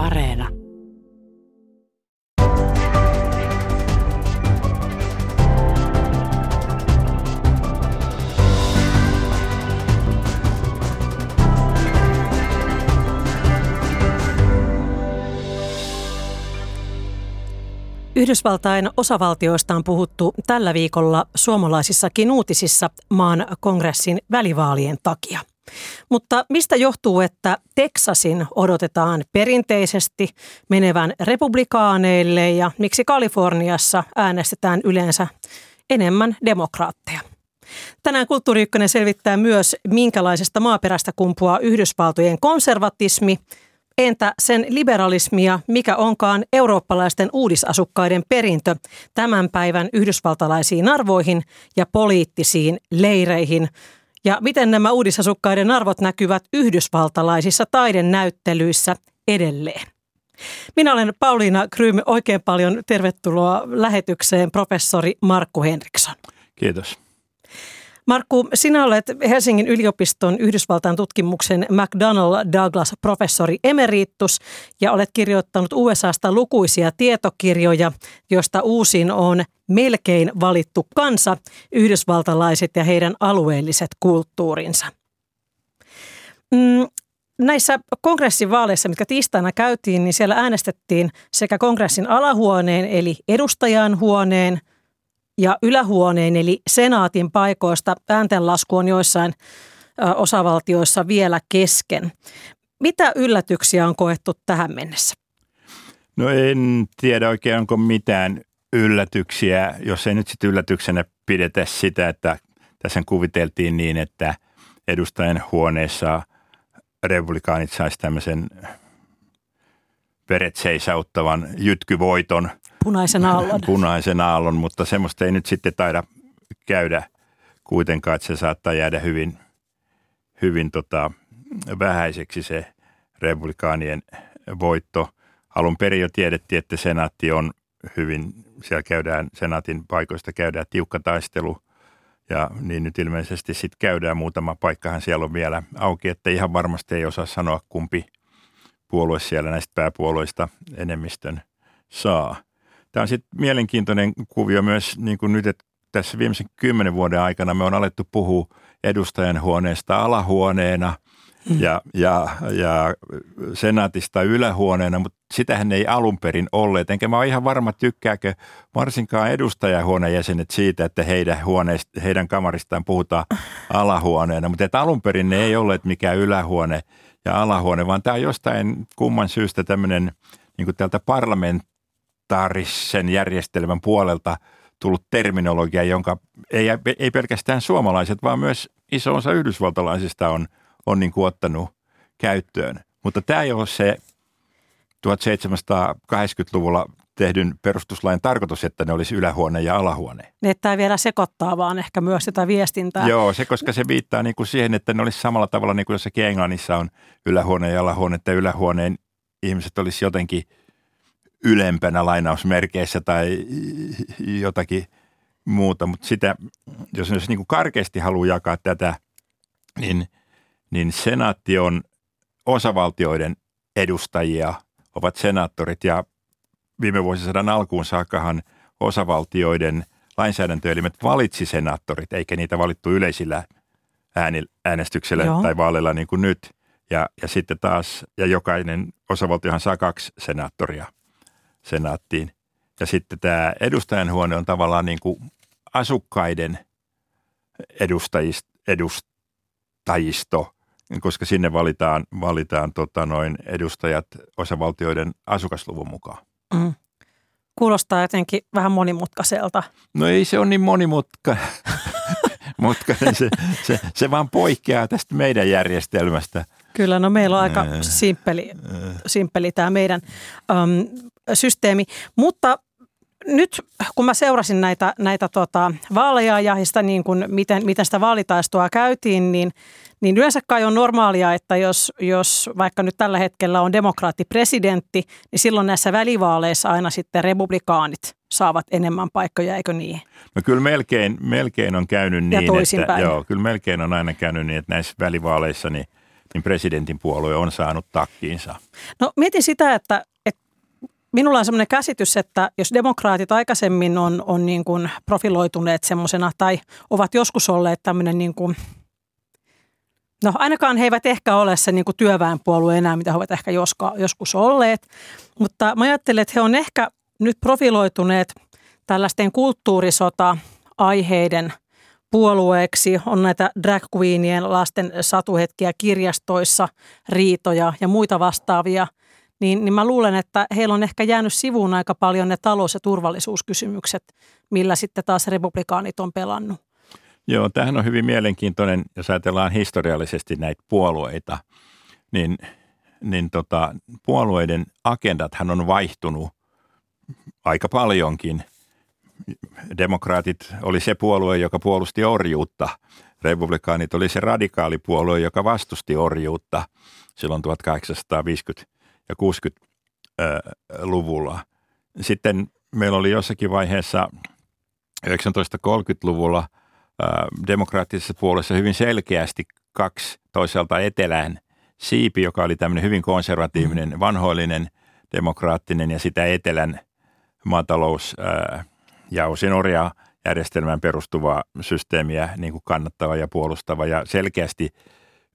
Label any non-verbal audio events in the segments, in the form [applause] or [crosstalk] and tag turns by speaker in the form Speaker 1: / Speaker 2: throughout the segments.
Speaker 1: Areena. Yhdysvaltain osavaltioista on puhuttu tällä viikolla suomalaisissakin uutisissa maan kongressin välivaalien takia. Mutta mistä johtuu, että Teksasin odotetaan perinteisesti menevän republikaaneille ja miksi Kaliforniassa äänestetään yleensä enemmän demokraatteja? Tänään Kulttuuri selvittää myös, minkälaisesta maaperästä kumpuaa Yhdysvaltojen konservatismi – Entä sen liberalismia, mikä onkaan eurooppalaisten uudisasukkaiden perintö tämän päivän yhdysvaltalaisiin arvoihin ja poliittisiin leireihin? Ja miten nämä uudisasukkaiden arvot näkyvät yhdysvaltalaisissa taidenäyttelyissä edelleen? Minä olen Pauliina Krym. Oikein paljon tervetuloa lähetykseen professori Markku Henriksson.
Speaker 2: Kiitos.
Speaker 1: Markku, sinä olet Helsingin yliopiston Yhdysvaltain tutkimuksen McDonnell Douglas professori emeritus ja olet kirjoittanut USAsta lukuisia tietokirjoja, joista uusin on melkein valittu kansa, yhdysvaltalaiset ja heidän alueelliset kulttuurinsa. Mm, näissä kongressivaaleissa, mitkä tiistaina käytiin, niin siellä äänestettiin sekä kongressin alahuoneen eli edustajan huoneen – ja ylähuoneen eli senaatin paikoista ääntenlasku on joissain osavaltioissa vielä kesken. Mitä yllätyksiä on koettu tähän mennessä?
Speaker 2: No en tiedä oikein, onko mitään yllätyksiä, jos ei nyt sitten yllätyksenä pidetä sitä, että tässä kuviteltiin niin, että edustajan huoneessa republikaanit saisi tämmöisen veret seisauttavan jytkyvoiton –
Speaker 1: Punaisen aallon.
Speaker 2: Punaisen aallon, mutta semmoista ei nyt sitten taida käydä kuitenkaan, että se saattaa jäädä hyvin, hyvin tota, vähäiseksi se republikaanien voitto. Alun perin jo tiedettiin, että senaatti on hyvin, siellä käydään, senaatin paikoista käydään tiukka taistelu ja niin nyt ilmeisesti sitten käydään muutama paikkahan siellä on vielä auki, että ihan varmasti ei osaa sanoa kumpi puolue siellä näistä pääpuolueista enemmistön saa. Tämä on sitten mielenkiintoinen kuvio myös niin kuin nyt, että tässä viimeisen kymmenen vuoden aikana me on alettu puhua edustajan huoneesta alahuoneena mm. ja, ja, ja senaatista ylähuoneena, mutta sitähän ei alun perin olleet. Enkä mä ole ihan varma, tykkääkö varsinkaan edustajahuoneen jäsenet siitä, että heidän, huoneista, heidän kamaristaan puhutaan alahuoneena. Mutta että alun perin ne ei olleet mikään ylähuone ja alahuone, vaan tämä on jostain kumman syystä tämmöinen niin kuin täältä parlament, parlamentaarisen järjestelmän puolelta tullut terminologia, jonka ei, ei pelkästään suomalaiset, vaan myös iso osa yhdysvaltalaisista on, on niin kuin ottanut käyttöön. Mutta tämä ei ole se 1780-luvulla tehdyn perustuslain tarkoitus, että ne olisi ylähuone ja alahuone.
Speaker 1: Ne ei vielä sekoittaa, vaan ehkä myös sitä viestintää.
Speaker 2: Joo, se, koska se viittaa niin kuin siihen, että ne olisi samalla tavalla niin kuin jossakin Englannissa on ylähuone ja alahuone, että ylähuoneen ihmiset olisi jotenkin – ylempänä lainausmerkeissä tai jotakin muuta, mutta sitä, jos, jos niin kuin karkeasti haluaa jakaa tätä, niin, niin senaatti on osavaltioiden edustajia, ovat senaattorit ja viime vuosisadan alkuun saakkahan osavaltioiden lainsäädäntöelimet valitsi senaattorit, eikä niitä valittu yleisillä äänestyksellä Joo. tai vaaleilla niin kuin nyt. Ja, ja sitten taas, ja jokainen osavaltiohan saa kaksi senaattoria – senaattiin. Ja sitten tämä edustajanhuone on tavallaan niin kuin asukkaiden edustajisto, koska sinne valitaan, valitaan tota noin edustajat osavaltioiden asukasluvun mukaan. Mm.
Speaker 1: Kuulostaa jotenkin vähän monimutkaiselta.
Speaker 2: No ei se ole niin monimutkainen. [laughs] Mutkainen se, se, se vaan poikkeaa tästä meidän järjestelmästä.
Speaker 1: Kyllä, no meillä on aika simppeli, simppeli tämä meidän um, systeemi. Mutta nyt kun mä seurasin näitä, näitä tota, vaaleja ja sitä niin kuin, miten, miten sitä vaalitaistoa käytiin, niin, niin yleensä kai on normaalia, että jos, jos vaikka nyt tällä hetkellä on demokraattipresidentti, niin silloin näissä välivaaleissa aina sitten republikaanit saavat enemmän paikkoja, eikö niin?
Speaker 2: No kyllä melkein, melkein on käynyt niin, että, joo, kyllä melkein on aina käynyt niin, että näissä välivaaleissa niin niin presidentin puolue on saanut takkiinsa.
Speaker 1: No mietin sitä, että, että minulla on sellainen käsitys, että jos demokraatit aikaisemmin on, on niin kuin profiloituneet semmoisena tai ovat joskus olleet tämmöinen niin kuin – No ainakaan he eivät ehkä ole se niin työväenpuolue enää, mitä he ovat ehkä joskus olleet, mutta mä ajattelen, että he on ehkä nyt profiloituneet tällaisten kulttuurisota-aiheiden puolueeksi. On näitä drag queenien lasten satuhetkiä kirjastoissa, riitoja ja muita vastaavia. Niin, niin mä luulen, että heillä on ehkä jäänyt sivuun aika paljon ne talous- ja turvallisuuskysymykset, millä sitten taas republikaanit on pelannut.
Speaker 2: Joo, tämähän on hyvin mielenkiintoinen, jos ajatellaan historiallisesti näitä puolueita, niin, niin tota, puolueiden agendathan on vaihtunut aika paljonkin. Demokraatit oli se puolue, joka puolusti orjuutta. Republikaanit oli se radikaalipuolue, joka vastusti orjuutta silloin 1850- ja 60-luvulla. Sitten meillä oli jossakin vaiheessa 1930-luvulla – demokraattisessa puolessa hyvin selkeästi kaksi toisaalta etelään siipi, joka oli tämmöinen hyvin konservatiivinen, mm. vanhoillinen, demokraattinen ja sitä etelän maatalous ja osin orjaa järjestelmään perustuva systeemiä niin kuin kannattava ja puolustava ja selkeästi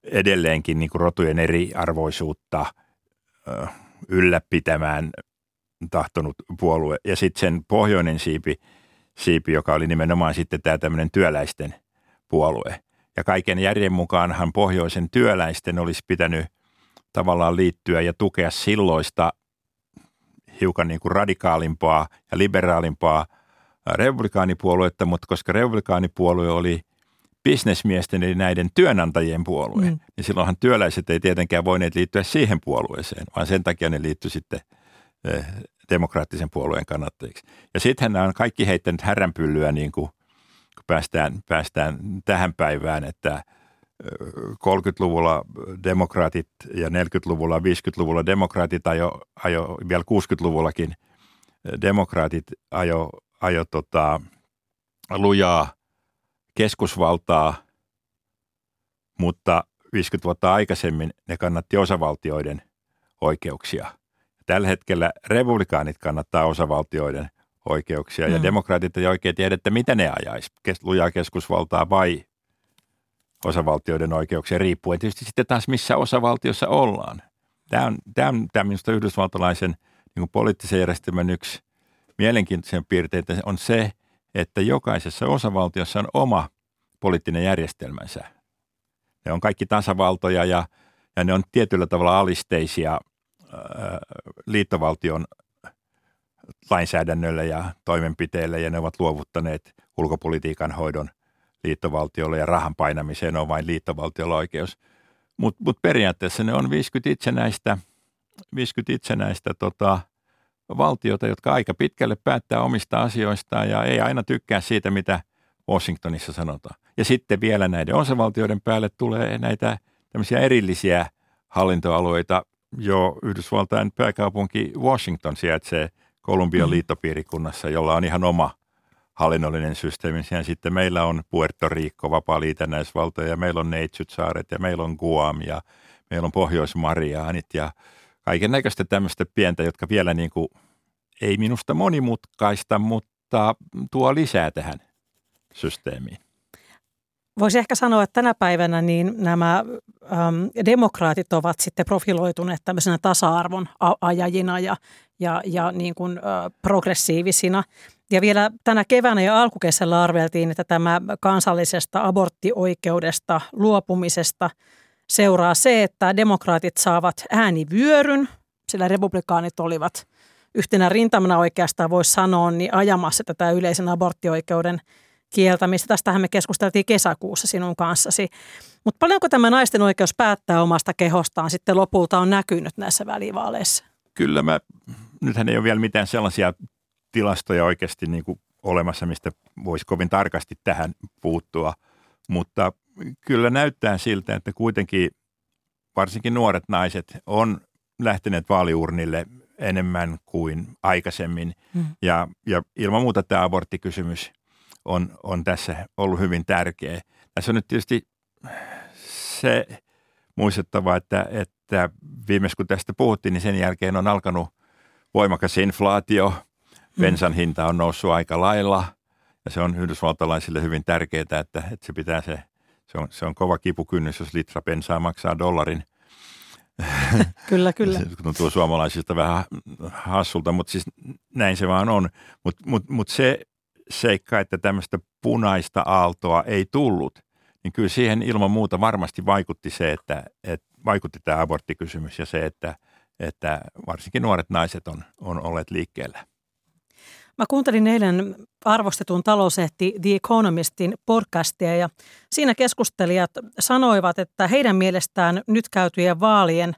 Speaker 2: edelleenkin niin kuin rotujen eriarvoisuutta ylläpitämään tahtonut puolue. Ja sitten sen pohjoinen siipi – siipi, joka oli nimenomaan sitten tämä tämmöinen työläisten puolue. Ja kaiken järjen mukaanhan pohjoisen työläisten olisi pitänyt tavallaan liittyä ja tukea silloista hiukan niin kuin radikaalimpaa ja liberaalimpaa republikaanipuoluetta, mutta koska republikaanipuolue oli bisnesmiesten eli näiden työnantajien puolue, mm. niin silloinhan työläiset ei tietenkään voineet liittyä siihen puolueeseen, vaan sen takia ne liittyi sitten eh, demokraattisen puolueen kannattajiksi. Ja sittenhän nämä on kaikki heittänyt häränpyllyä niin kuin, kun päästään, päästään tähän päivään, että 30-luvulla demokraatit ja 40-luvulla, 50-luvulla demokraatit ajo, ajo vielä 60-luvullakin demokraatit ajo, ajo tota, lujaa keskusvaltaa, mutta 50 vuotta aikaisemmin ne kannatti osavaltioiden oikeuksia – Tällä hetkellä republikaanit kannattaa osavaltioiden oikeuksia mm. ja demokraatit ei oikein tiedä, että mitä ne ajaisi, lujaa keskusvaltaa vai osavaltioiden oikeuksia, riippuen tietysti sitten taas missä osavaltiossa ollaan. Tämä on, tämä on tämä minusta yhdysvaltalaisen niin poliittisen järjestelmän yksi mielenkiintoisen piirteitä on se, että jokaisessa osavaltiossa on oma poliittinen järjestelmänsä. Ne on kaikki tasavaltoja ja, ja ne on tietyllä tavalla alisteisia – liittovaltion lainsäädännölle ja toimenpiteille ja ne ovat luovuttaneet ulkopolitiikan hoidon liittovaltiolle ja rahan painamiseen on vain liittovaltiolla oikeus. Mutta mut periaatteessa ne on 50 itsenäistä, 50 itsenäistä tota, valtiota, jotka aika pitkälle päättää omista asioistaan ja ei aina tykkää siitä, mitä Washingtonissa sanotaan. Ja sitten vielä näiden osavaltioiden päälle tulee näitä tämmöisiä erillisiä hallintoalueita, jo Yhdysvaltain pääkaupunki Washington sijaitsee Kolumbian mm. liittopiirikunnassa, jolla on ihan oma hallinnollinen systeemi. Ja sitten meillä on Puerto Rico, vapaa liitännäisvalta, ja meillä on Neitsyt-saaret, ja meillä on Guam, ja meillä on Pohjois-Mariaanit, ja kaiken näköistä tämmöistä pientä, jotka vielä niin kuin, ei minusta monimutkaista, mutta tuo lisää tähän systeemiin.
Speaker 1: Voisi ehkä sanoa, että tänä päivänä niin nämä äm, demokraatit ovat sitten profiloituneet tämmöisenä tasa-arvon ajajina ja, ja, ja niin kuin, ä, progressiivisina. Ja vielä tänä keväänä ja alkukesällä arveltiin, että tämä kansallisesta aborttioikeudesta luopumisesta seuraa se, että demokraatit saavat äänivyöryn, sillä republikaanit olivat yhtenä rintamana oikeastaan voisi sanoa, niin ajamassa tätä yleisen aborttioikeuden – kieltämistä. Tästähän me keskusteltiin kesäkuussa sinun kanssasi. Mutta paljonko tämä naisten oikeus päättää omasta kehostaan sitten lopulta on näkynyt näissä välivaaleissa?
Speaker 2: Kyllä mä, nythän ei ole vielä mitään sellaisia tilastoja oikeasti niin kuin olemassa, mistä voisi kovin tarkasti tähän puuttua, mutta kyllä näyttää siltä, että kuitenkin varsinkin nuoret naiset on lähteneet vaaliurnille enemmän kuin aikaisemmin. Hmm. Ja, ja ilman muuta tämä aborttikysymys on, on tässä ollut hyvin tärkeä. Tässä on nyt tietysti se muistettava, että, että viimeis kun tästä puhuttiin, niin sen jälkeen on alkanut voimakas inflaatio. Mm. Bensan hinta on noussut aika lailla ja se on yhdysvaltalaisille hyvin tärkeää, että, että se pitää se, se on, se on kova kipukynnys, jos litra bensaa maksaa dollarin. [laughs]
Speaker 1: Kyllä, kyllä.
Speaker 2: Se tuntuu suomalaisista vähän hassulta, mutta siis näin se vaan on. Mutta mut, mut se seikka, että tämmöistä punaista aaltoa ei tullut, niin kyllä siihen ilman muuta varmasti vaikutti se, että, että vaikutti tämä aborttikysymys ja se, että, että varsinkin nuoret naiset on, on olleet liikkeellä.
Speaker 1: Mä kuuntelin eilen arvostetun talousehti The Economistin podcastia ja siinä keskustelijat sanoivat, että heidän mielestään nyt käytyjen vaalien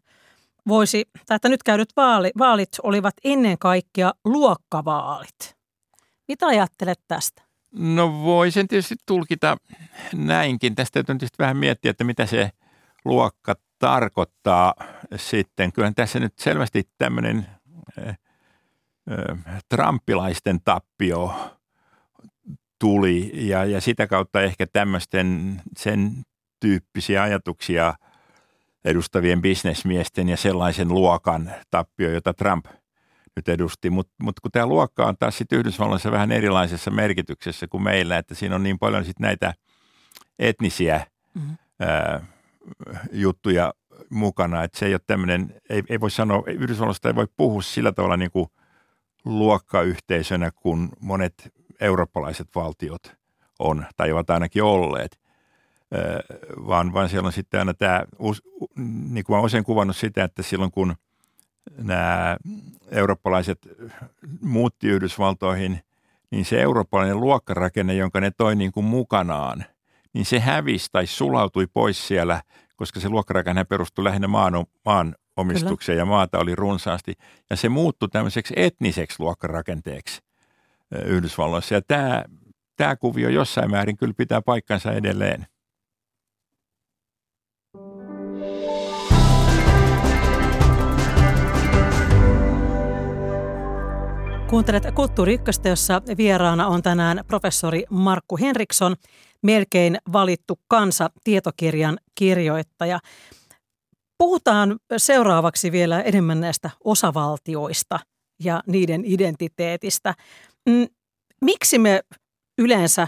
Speaker 1: voisi, tai että nyt käydyt vaali, vaalit olivat ennen kaikkea luokkavaalit. Mitä ajattelet tästä?
Speaker 2: No voisin tietysti tulkita näinkin. Tästä täytyy tietysti vähän miettiä, että mitä se luokka tarkoittaa sitten. Kyllähän tässä nyt selvästi tämmöinen Trumpilaisten tappio tuli ja, ja sitä kautta ehkä tämmöisten sen tyyppisiä ajatuksia edustavien bisnesmiesten ja sellaisen luokan tappio, jota Trump nyt edusti. Mutta mut kun tämä luokka on taas sitten Yhdysvalloissa vähän erilaisessa merkityksessä kuin meillä, että siinä on niin paljon sitten näitä etnisiä mm-hmm. ää, juttuja mukana, että se ei ole tämmöinen, ei, ei voi sanoa, Yhdysvalloista ei voi puhua sillä tavalla niin kuin – luokkayhteisönä kuin monet eurooppalaiset valtiot on tai ovat ainakin olleet, vaan, vaan siellä on sitten aina tämä, niin kuin olen usein kuvannut sitä, että silloin kun nämä eurooppalaiset muutti Yhdysvaltoihin, niin se eurooppalainen luokkarakenne, jonka ne toi niin kuin mukanaan, niin se hävisi tai sulautui pois siellä, koska se luokkarakenne perustui lähinnä maan, maan omistuksia Kyllä. ja maata oli runsaasti. Ja se muuttui tämmöiseksi etniseksi luokkarakenteeksi Yhdysvalloissa. Ja tämä, tämä kuvio jossain määrin kyllä pitää paikkansa edelleen.
Speaker 1: Kuuntelet Kulttuuri Ykköstä, jossa vieraana on tänään professori Markku Henriksson, melkein valittu kansa tietokirjan kirjoittaja. Puhutaan seuraavaksi vielä enemmän näistä osavaltioista ja niiden identiteetistä. Mm, miksi me yleensä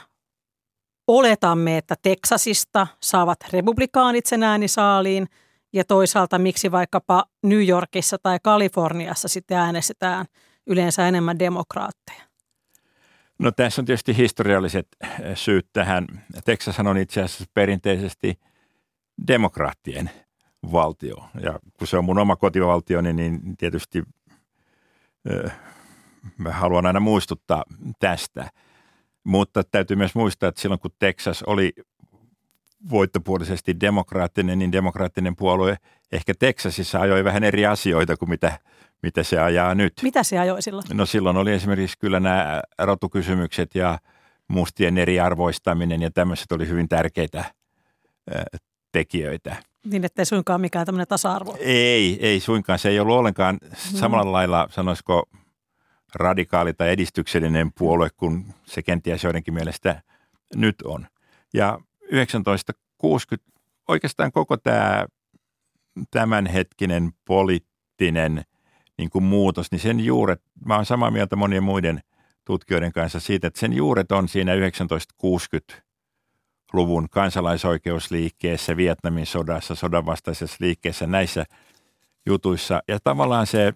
Speaker 1: oletamme, että Teksasista saavat republikaanit sen äänisaaliin ja toisaalta miksi vaikkapa New Yorkissa tai Kaliforniassa sitten äänestetään yleensä enemmän demokraatteja?
Speaker 2: No tässä on tietysti historialliset syyt tähän. Teksashan on itse asiassa perinteisesti demokraattien valtio. Ja kun se on mun oma kotivaltioni, niin tietysti mä haluan aina muistuttaa tästä. Mutta täytyy myös muistaa, että silloin kun Texas oli voittopuolisesti demokraattinen, niin demokraattinen puolue ehkä Texasissa ajoi vähän eri asioita kuin mitä, mitä se ajaa nyt.
Speaker 1: Mitä se ajoi silloin?
Speaker 2: No silloin oli esimerkiksi kyllä nämä rotukysymykset ja mustien eriarvoistaminen ja tämmöiset oli hyvin tärkeitä tekijöitä.
Speaker 1: Niin, ettei suinkaan mikään tämmöinen tasa-arvo.
Speaker 2: Ei, ei suinkaan. Se ei ollut ollenkaan mm. samalla lailla, sanoisiko, radikaali tai edistyksellinen puolue kuin se kenties joidenkin mielestä nyt on. Ja 1960 oikeastaan koko tämä tämänhetkinen poliittinen niin kuin muutos, niin sen juuret, mä olen samaa mieltä monien muiden tutkijoiden kanssa siitä, että sen juuret on siinä 1960 luvun kansalaisoikeusliikkeessä, Vietnamin sodassa, sodanvastaisessa liikkeessä, näissä jutuissa. Ja tavallaan se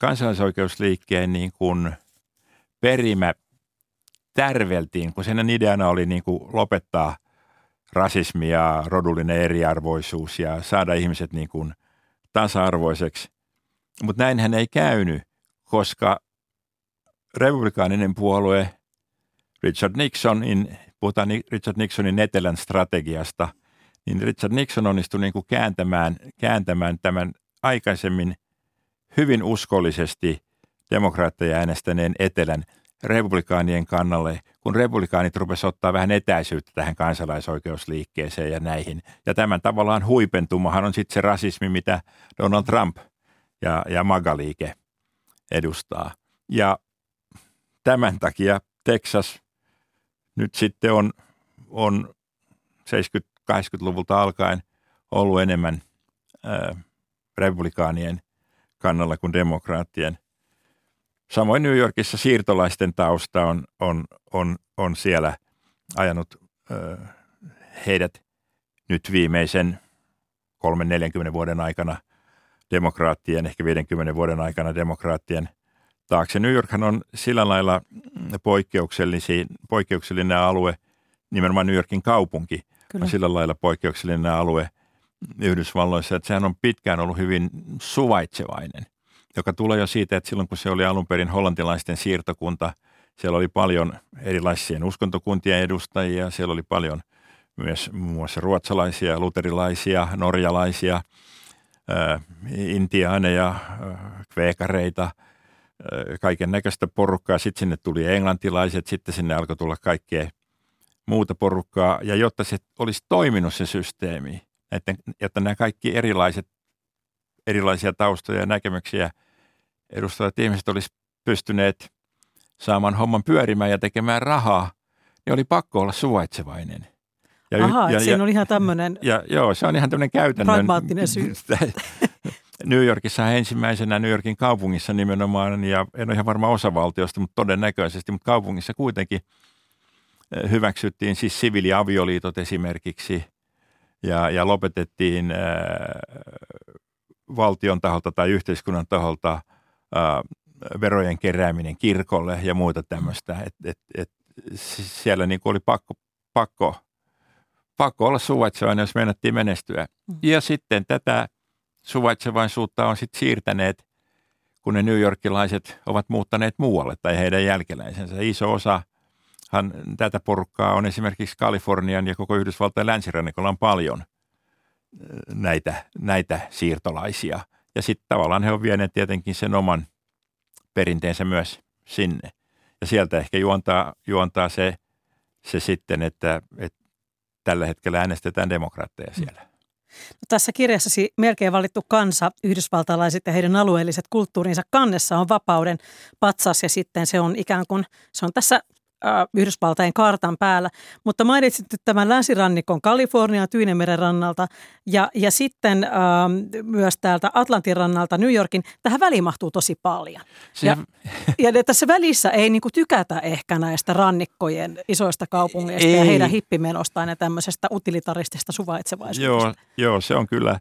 Speaker 2: kansalaisoikeusliikkeen niin kuin perimä tärveltiin, kun sen ideana oli niin kuin lopettaa rasismi ja rodullinen eriarvoisuus ja saada ihmiset niin kuin tasa-arvoiseksi. Mutta näinhän ei käynyt, koska republikaaninen puolue Richard Nixonin puhutaan Richard Nixonin etelän strategiasta, niin Richard Nixon onnistui niin kuin kääntämään, kääntämään tämän aikaisemmin hyvin uskollisesti demokraatteja äänestäneen etelän republikaanien kannalle, kun republikaanit rupesivat ottaa vähän etäisyyttä tähän kansalaisoikeusliikkeeseen ja näihin. Ja tämän tavallaan huipentumahan on sitten se rasismi, mitä Donald Trump ja, ja MAGA-liike edustaa. Ja tämän takia Texas nyt sitten on, on 70-80-luvulta alkaen ollut enemmän ää, republikaanien kannalla kuin demokraattien. Samoin New Yorkissa siirtolaisten tausta on, on, on, on siellä ajanut ää, heidät nyt viimeisen 3-40 vuoden aikana demokraattien, ehkä 50 vuoden aikana demokraattien taakse. New Yorkhan on sillä lailla poikkeuksellinen alue, nimenomaan New Yorkin kaupunki Kyllä. on sillä lailla poikkeuksellinen alue Yhdysvalloissa, että sehän on pitkään ollut hyvin suvaitsevainen, joka tulee jo siitä, että silloin kun se oli alun perin hollantilaisten siirtokunta, siellä oli paljon erilaisia uskontokuntien edustajia, siellä oli paljon – myös muun muassa ruotsalaisia, luterilaisia, norjalaisia, intiaaneja, kveekareita, kaiken näköistä porukkaa. Sitten sinne tuli englantilaiset, sitten sinne alkoi tulla kaikkea muuta porukkaa. Ja jotta se olisi toiminut se systeemi, että, jotta nämä kaikki erilaiset, erilaisia taustoja ja näkemyksiä edustavat ihmiset olisi pystyneet saamaan homman pyörimään ja tekemään rahaa, niin oli pakko olla suvaitsevainen.
Speaker 1: Ja, Aha, ja, siinä ja, on ihan tämmöinen
Speaker 2: ja, Joo, se on ihan tämmöinen käytännön.
Speaker 1: Pragmaattinen syy. [laughs]
Speaker 2: New Yorkissa ensimmäisenä New Yorkin kaupungissa nimenomaan, ja en ole ihan varma osavaltiosta, mutta todennäköisesti, mutta kaupungissa kuitenkin eh, hyväksyttiin siis siviiliavioliitot esimerkiksi ja, ja lopetettiin ää, eh, valtion taholta tai yhteiskunnan taholta ää, eh, verojen kerääminen kirkolle ja muuta tämmöistä. Et, et, et, siellä niin oli pakko, pakko pakko olla suvaitsevainen, jos meinattiin menestyä. Mm. Ja sitten tätä suvaitsevaisuutta on sitten siirtäneet, kun ne New Yorkilaiset ovat muuttaneet muualle tai heidän jälkeläisensä. Iso osa tätä porukkaa on esimerkiksi Kalifornian ja koko Yhdysvaltain länsirannikolla on paljon näitä, näitä siirtolaisia. Ja sitten tavallaan he ovat vieneet tietenkin sen oman perinteensä myös sinne. Ja sieltä ehkä juontaa, juontaa se, se sitten, että, että tällä hetkellä äänestetään demokraatteja siellä.
Speaker 1: No, tässä kirjassasi melkein valittu kansa, yhdysvaltalaiset ja heidän alueelliset kulttuurinsa kannessa on vapauden patsas ja sitten se on ikään kuin, se on tässä äh, Yhdysvaltain kartan päällä. Mutta mainitsit tämän länsirannikon Kalifornian Tyynemeren rannalta ja, ja sitten äh, myös täältä Atlantin rannalta New Yorkin. Tähän väliin mahtuu tosi paljon. Se... Ja, ja tässä välissä ei niinku tykätä ehkä näistä rannikkojen isoista kaupungeista ei. ja heidän hippimenostaan ja tämmöisestä utilitaristista suvaitsevaisuudesta.
Speaker 2: Joo, joo se on kyllä,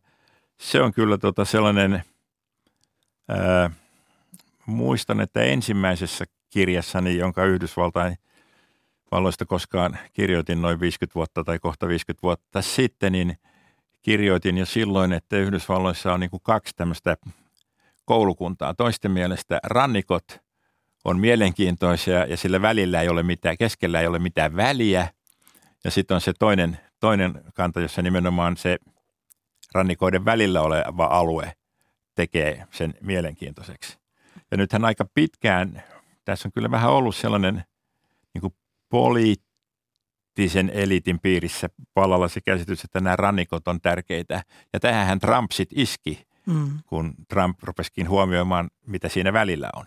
Speaker 2: se on kyllä tota sellainen... Ää, muistan, että ensimmäisessä kirjassani, jonka Yhdysvaltain – valloista koskaan kirjoitin noin 50 vuotta tai kohta 50 vuotta sitten, niin kirjoitin jo silloin, että Yhdysvalloissa on niin kuin kaksi tämmöistä koulukuntaa. Toisten mielestä rannikot on mielenkiintoisia ja sillä välillä ei ole mitään, keskellä ei ole mitään väliä. Ja sitten on se toinen, toinen kanta, jossa nimenomaan se rannikoiden välillä oleva alue tekee sen mielenkiintoiseksi. Ja nythän aika pitkään, tässä on kyllä vähän ollut sellainen niin kuin poliittisen eliitin piirissä palalla se käsitys, että nämä rannikot on tärkeitä. Ja tähän Trump sit iski, mm. kun Trump rupesikin huomioimaan, mitä siinä välillä on.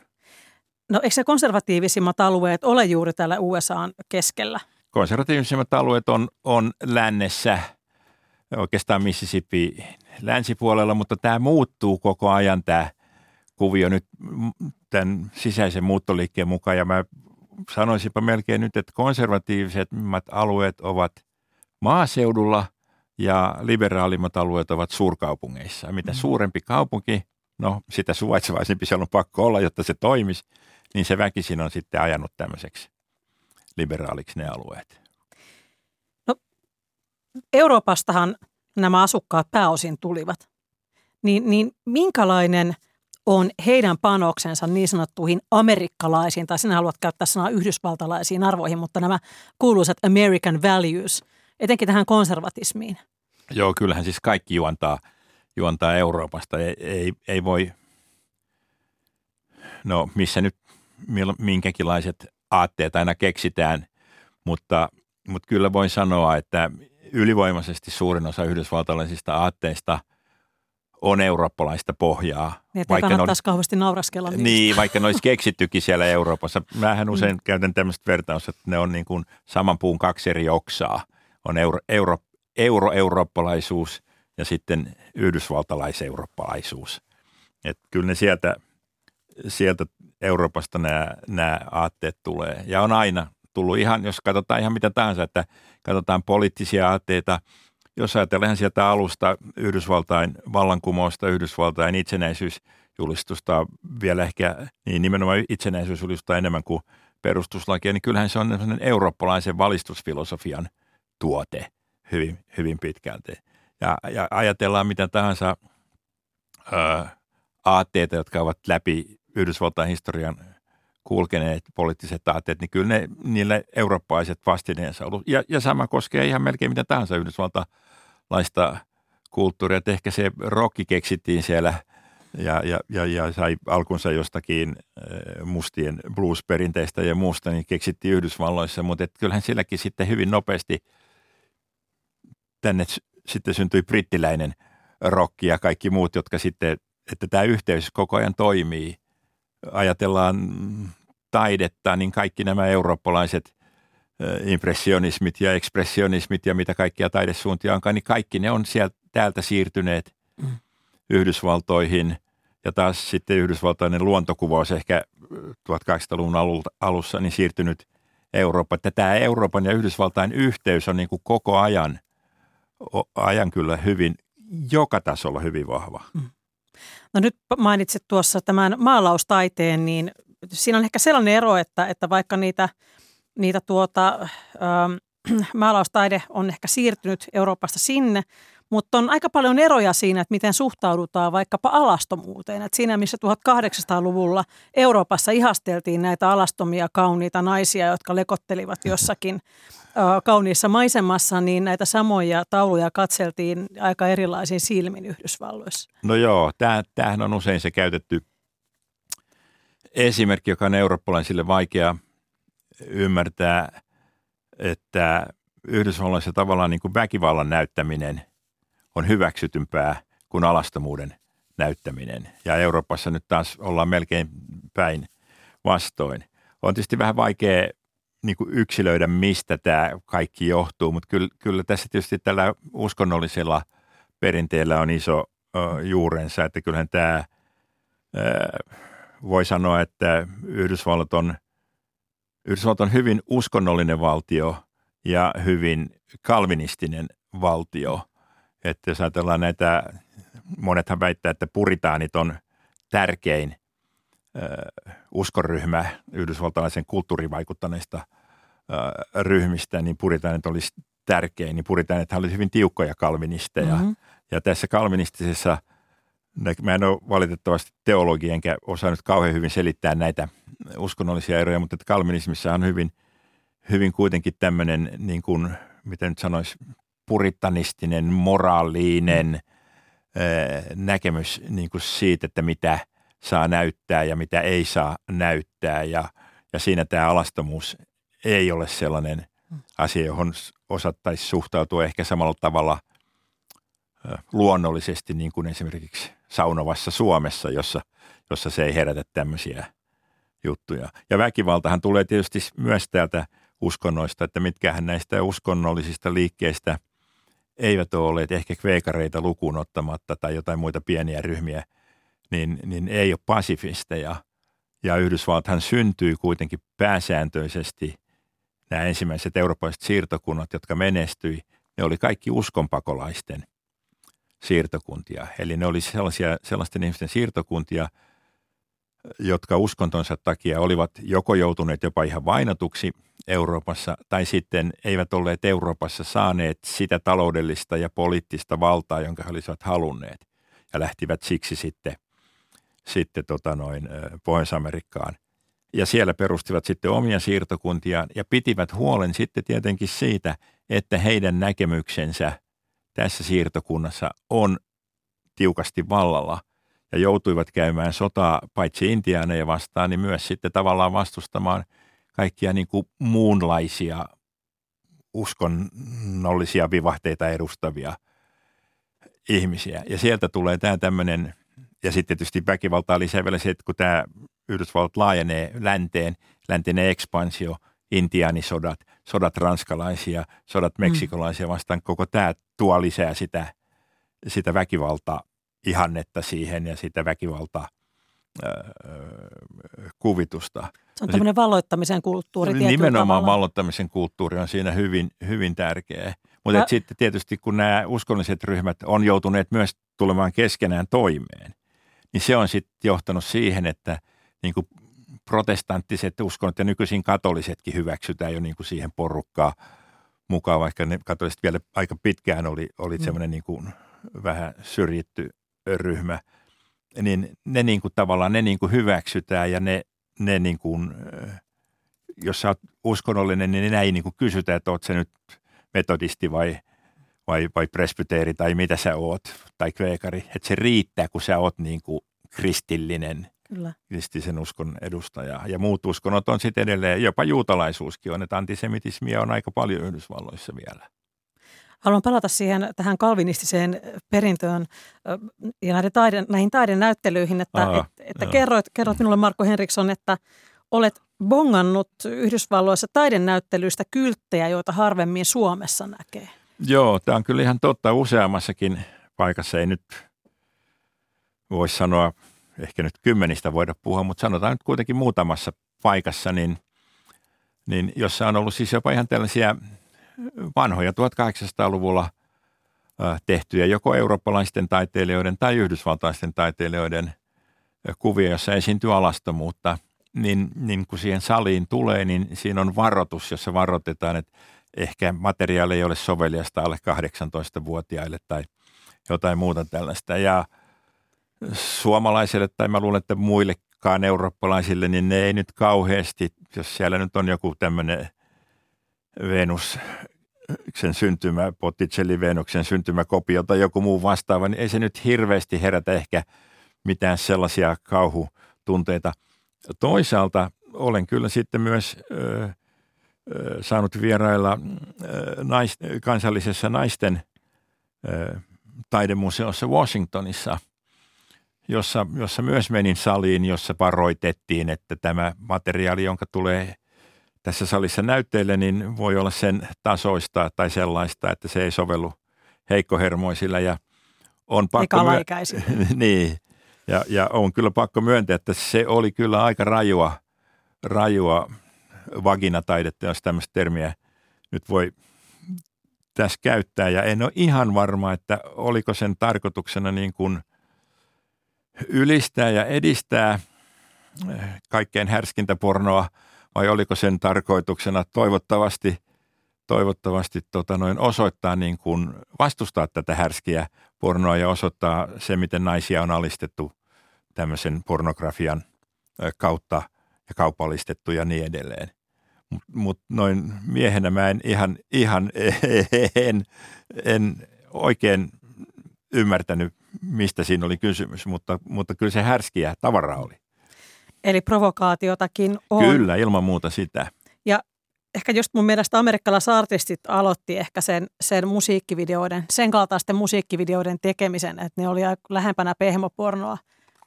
Speaker 1: No eikö se konservatiivisimmat alueet ole juuri täällä USAn keskellä?
Speaker 2: Konservatiivisimmat alueet on, on lännessä, oikeastaan Mississippi länsipuolella, mutta tämä muuttuu koko ajan tämä kuvio nyt tämän sisäisen muuttoliikkeen mukaan. Ja mä sanoisinpa melkein nyt, että konservatiivisemmat alueet ovat maaseudulla ja liberaalimmat alueet ovat suurkaupungeissa. Mitä mm. suurempi kaupunki, no sitä suvaitsevaisempi siellä on pakko olla, jotta se toimisi, niin se väkisin on sitten ajanut tämmöiseksi liberaaliksi ne alueet.
Speaker 1: No, Euroopastahan nämä asukkaat pääosin tulivat. Niin, niin minkälainen – on heidän panoksensa niin sanottuihin amerikkalaisiin, tai sinä haluat käyttää sanaa yhdysvaltalaisiin arvoihin, mutta nämä kuuluisat American values, etenkin tähän konservatismiin.
Speaker 2: Joo, kyllähän siis kaikki juontaa, juontaa Euroopasta. Ei, ei, ei voi, no missä nyt minkäkinlaiset aatteet aina keksitään, mutta, mutta kyllä voin sanoa, että ylivoimaisesti suurin osa yhdysvaltalaisista aatteista – on eurooppalaista pohjaa.
Speaker 1: Niin, että vaikka kannattaisi ne kauheasti nauraskella.
Speaker 2: Niin, niin, vaikka ne olisi keksittykin siellä Euroopassa. Mähän usein mm. käytän tämmöistä vertausta, että ne on niin kuin saman puun kaksi eri oksaa. On euro, euro, euro-eurooppalaisuus ja sitten yhdysvaltalais-eurooppalaisuus. Et kyllä ne sieltä, sieltä Euroopasta nämä, nämä aatteet tulee. Ja on aina tullut ihan, jos katsotaan ihan mitä tahansa, että katsotaan poliittisia aatteita, jos ajatellaan sieltä alusta Yhdysvaltain vallankumousta, Yhdysvaltain itsenäisyysjulistusta, vielä ehkä niin nimenomaan itsenäisyysjulistusta enemmän kuin perustuslakia, niin kyllähän se on eurooppalaisen valistusfilosofian tuote hyvin, hyvin pitkälti. Ja, ja ajatellaan mitä tahansa ö, aatteita, jotka ovat läpi Yhdysvaltain historian kulkeneet poliittiset aatteet, niin kyllä ne, niille eurooppalaiset vastineensa ollut. Ja, ja sama koskee ihan melkein mitä tahansa yhdysvaltalaista kulttuuria. Että ehkä se rokki keksittiin siellä ja, ja, ja, ja sai alkunsa jostakin mustien blues-perinteistä ja muusta, niin keksittiin Yhdysvalloissa. Mutta et kyllähän silläkin sitten hyvin nopeasti tänne sitten syntyi brittiläinen rokki ja kaikki muut, jotka sitten, että tämä yhteys koko ajan toimii – ajatellaan taidetta, niin kaikki nämä eurooppalaiset impressionismit ja ekspressionismit ja mitä kaikkia taidesuuntia onkaan, niin kaikki ne on sieltä, täältä siirtyneet mm. Yhdysvaltoihin. Ja taas sitten yhdysvaltainen luontokuvaus ehkä 1800-luvun alussa niin siirtynyt Eurooppa. Että tämä Euroopan ja Yhdysvaltain yhteys on niin kuin koko ajan, ajan kyllä hyvin, joka tasolla hyvin vahva. Mm.
Speaker 1: No nyt mainitsit tuossa tämän maalaustaiteen, niin siinä on ehkä sellainen ero, että, että vaikka niitä, niitä tuota, ähm, [clears throat] maalaustaide on ehkä siirtynyt Euroopasta sinne, mutta on aika paljon eroja siinä, että miten suhtaudutaan vaikkapa alastomuuteen. Että siinä, missä 1800-luvulla Euroopassa ihasteltiin näitä alastomia kauniita naisia, jotka lekottelivat jossakin kauniissa maisemassa, niin näitä samoja tauluja katseltiin aika erilaisin silmin Yhdysvalloissa.
Speaker 2: No joo, tämähän on usein se käytetty esimerkki, joka on eurooppalaisille vaikea ymmärtää, että Yhdysvalloissa tavallaan niin kuin väkivallan näyttäminen on hyväksytympää kuin alastomuuden näyttäminen. Ja Euroopassa nyt taas ollaan melkein päin vastoin. On tietysti vähän vaikea niin kuin yksilöidä, mistä tämä kaikki johtuu, mutta kyllä, kyllä tässä tietysti tällä uskonnollisella perinteellä on iso ö, juurensa, että kyllähän tämä ö, voi sanoa, että Yhdysvallat on, Yhdysvallat on hyvin uskonnollinen valtio ja hyvin kalvinistinen valtio. Että jos ajatellaan näitä, monethan väittää, että puritaanit on tärkein uskoryhmä yhdysvaltalaisen kulttuurivaikuttaneista ryhmistä, niin puritaanit olisi tärkein. Niin puritaanithan oli hyvin tiukkoja kalvinisteja. Mm-hmm. Ja tässä kalvinistisessa, mä en ole valitettavasti teologi, enkä osaa nyt kauhean hyvin selittää näitä uskonnollisia eroja, mutta kalvinismissa on hyvin, hyvin kuitenkin tämmöinen, niin kuin, miten nyt sanoisi, puritanistinen, moraalinen mm. näkemys niin kuin siitä, että mitä – saa näyttää ja mitä ei saa näyttää. Ja, ja siinä tämä alastomuus ei ole sellainen asia, johon osattaisi suhtautua ehkä samalla tavalla luonnollisesti niin kuin esimerkiksi saunovassa Suomessa, jossa, jossa se ei herätä tämmöisiä juttuja. Ja väkivaltahan tulee tietysti myös täältä uskonnoista, että mitkähän näistä uskonnollisista liikkeistä eivät ole olleet ehkä kveikareita lukuun ottamatta tai jotain muita pieniä ryhmiä – niin, niin ei ole pasifisteja. Ja Yhdysvalthan syntyi kuitenkin pääsääntöisesti nämä ensimmäiset eurooppalaiset siirtokunnat, jotka menestyi, ne oli kaikki uskonpakolaisten siirtokuntia. Eli ne oli sellaisia, sellaisten ihmisten siirtokuntia, jotka uskontonsa takia olivat joko joutuneet jopa ihan vainatuksi Euroopassa, tai sitten eivät olleet Euroopassa saaneet sitä taloudellista ja poliittista valtaa, jonka he olisivat halunneet, ja lähtivät siksi sitten sitten tota noin, Pohjois-Amerikkaan. Ja siellä perustivat sitten omia siirtokuntiaan ja pitivät huolen sitten tietenkin siitä, että heidän näkemyksensä tässä siirtokunnassa on tiukasti vallalla ja joutuivat käymään sotaa paitsi intiaaneja vastaan, niin myös sitten tavallaan vastustamaan kaikkia niin kuin muunlaisia uskonnollisia vivahteita edustavia ihmisiä. Ja sieltä tulee tämä tämmöinen ja sitten tietysti väkivaltaa lisää vielä se, että kun tämä Yhdysvallat laajenee länteen, läntinen ekspansio, intiaanisodat, sodat ranskalaisia, sodat mm. meksikolaisia vastaan, koko tämä tuo lisää sitä, sitä väkivaltaa ihannetta siihen ja sitä väkivaltaa kuvitusta.
Speaker 1: Se on tämmöinen valloittamisen kulttuuri.
Speaker 2: Nimenomaan
Speaker 1: tavalla.
Speaker 2: valloittamisen kulttuuri on siinä hyvin, hyvin tärkeä. Mutta Mä... sitten tietysti kun nämä uskonnolliset ryhmät on joutuneet myös tulemaan keskenään toimeen, niin se on sitten johtanut siihen, että niin kuin protestanttiset uskonnot ja nykyisin katolisetkin hyväksytään jo niin kuin siihen porukkaan mukaan, vaikka ne katoliset vielä aika pitkään oli, oli mm. semmoinen niin kuin vähän syrjitty ryhmä, niin ne niin kuin tavallaan ne niin kuin hyväksytään ja ne, ne niin kuin, jos sä oot uskonnollinen, niin ne ei niin kuin kysytä, että oot sä nyt metodisti vai, vai, vai presbyteeri tai mitä sä oot, tai kveekari. Että se riittää, kun sä oot niin kuin kristillinen, Kyllä. kristillisen uskon edustaja. Ja muut uskonnot on sitten edelleen, jopa juutalaisuuskin on, että antisemitismiä on aika paljon Yhdysvalloissa vielä.
Speaker 1: Haluan palata siihen tähän kalvinistiseen perintöön ja näiden taiden, näihin taidenäyttelyihin, että, Aa, että, että kerroit, kerroit minulle Marko Henriksson, että olet bongannut Yhdysvalloissa taidenäyttelyistä kylttejä, joita harvemmin Suomessa näkee.
Speaker 2: Joo, tämä on kyllä ihan totta useammassakin paikassa. Ei nyt voisi sanoa, ehkä nyt kymmenistä voida puhua, mutta sanotaan nyt kuitenkin muutamassa paikassa, niin, niin jossa on ollut siis jopa ihan tällaisia vanhoja 1800-luvulla tehtyjä joko eurooppalaisten taiteilijoiden tai yhdysvaltaisten taiteilijoiden kuvia, jossa esiintyy alastomuutta, niin, niin kun siihen saliin tulee, niin siinä on varoitus, jossa varoitetaan, että ehkä materiaali ei ole soveliasta alle 18-vuotiaille tai jotain muuta tällaista. Ja suomalaisille tai mä luulen, että muillekaan eurooppalaisille, niin ne ei nyt kauheasti, jos siellä nyt on joku tämmöinen Venus sen syntymä, Botticelli Venuksen syntymäkopio tai joku muu vastaava, niin ei se nyt hirveästi herätä ehkä mitään sellaisia kauhutunteita. Toisaalta olen kyllä sitten myös ö, ö, saanut vierailla ö, nais, kansallisessa naisten ö, taidemuseossa Washingtonissa, jossa, jossa myös menin saliin, jossa varoitettiin, että tämä materiaali, jonka tulee – tässä salissa näytteille, niin voi olla sen tasoista tai sellaista, että se ei sovellu heikkohermoisilla ja on pakko...
Speaker 1: myö- [laughs]
Speaker 2: niin, ja, ja on kyllä pakko myöntää, että se oli kyllä aika rajua, rajua vaginataidetta, jos tämmöistä termiä nyt voi tässä käyttää. Ja en ole ihan varma, että oliko sen tarkoituksena niin kuin ylistää ja edistää kaikkein härskintä pornoa – vai oliko sen tarkoituksena toivottavasti, toivottavasti tota noin osoittaa niin kuin vastustaa tätä härskiä pornoa ja osoittaa se, miten naisia on alistettu tämmöisen pornografian kautta ja kaupallistettu ja niin edelleen. Mutta mut noin miehenä mä en ihan, ihan [laughs] en, en oikein ymmärtänyt, mistä siinä oli kysymys, mutta, mutta kyllä se härskiä tavaraa oli.
Speaker 1: Eli provokaatiotakin on.
Speaker 2: Kyllä, ilman muuta sitä.
Speaker 1: Ja ehkä just mun mielestä amerikkalaisartistit aloitti ehkä sen, sen musiikkivideoiden, sen kaltaisten musiikkivideoiden tekemisen, että ne oli lähempänä pehmopornoa.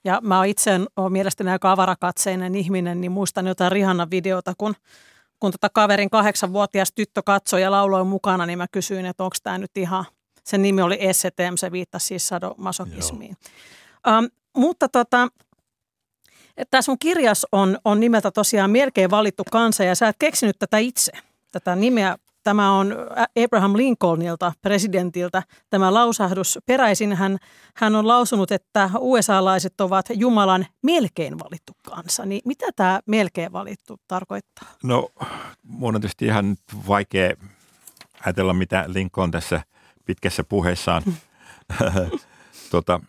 Speaker 1: Ja mä itse olen mielestäni aika avarakatseinen ihminen, niin muistan jotain Rihannan videota, kun, kun tota kaverin kahdeksanvuotias tyttö katsoi ja lauloi mukana, niin mä kysyin, että onko tämä nyt ihan, sen nimi oli STM, se viittasi siis sadomasokismiin. Um, mutta tota, Tämä sun kirjas on, on nimeltä tosiaan melkein valittu kansa ja sä et keksinyt tätä itse, tätä nimeä. Tämä on Abraham Lincolnilta, presidentiltä, tämä lausahdus. Peräisin hän, hän on lausunut, että USA-laiset ovat Jumalan melkein valittu kansa. Niin mitä tämä melkein valittu tarkoittaa?
Speaker 2: No mun on tietysti ihan vaikea ajatella, mitä Lincoln tässä pitkässä puheessaan [laughs] tota,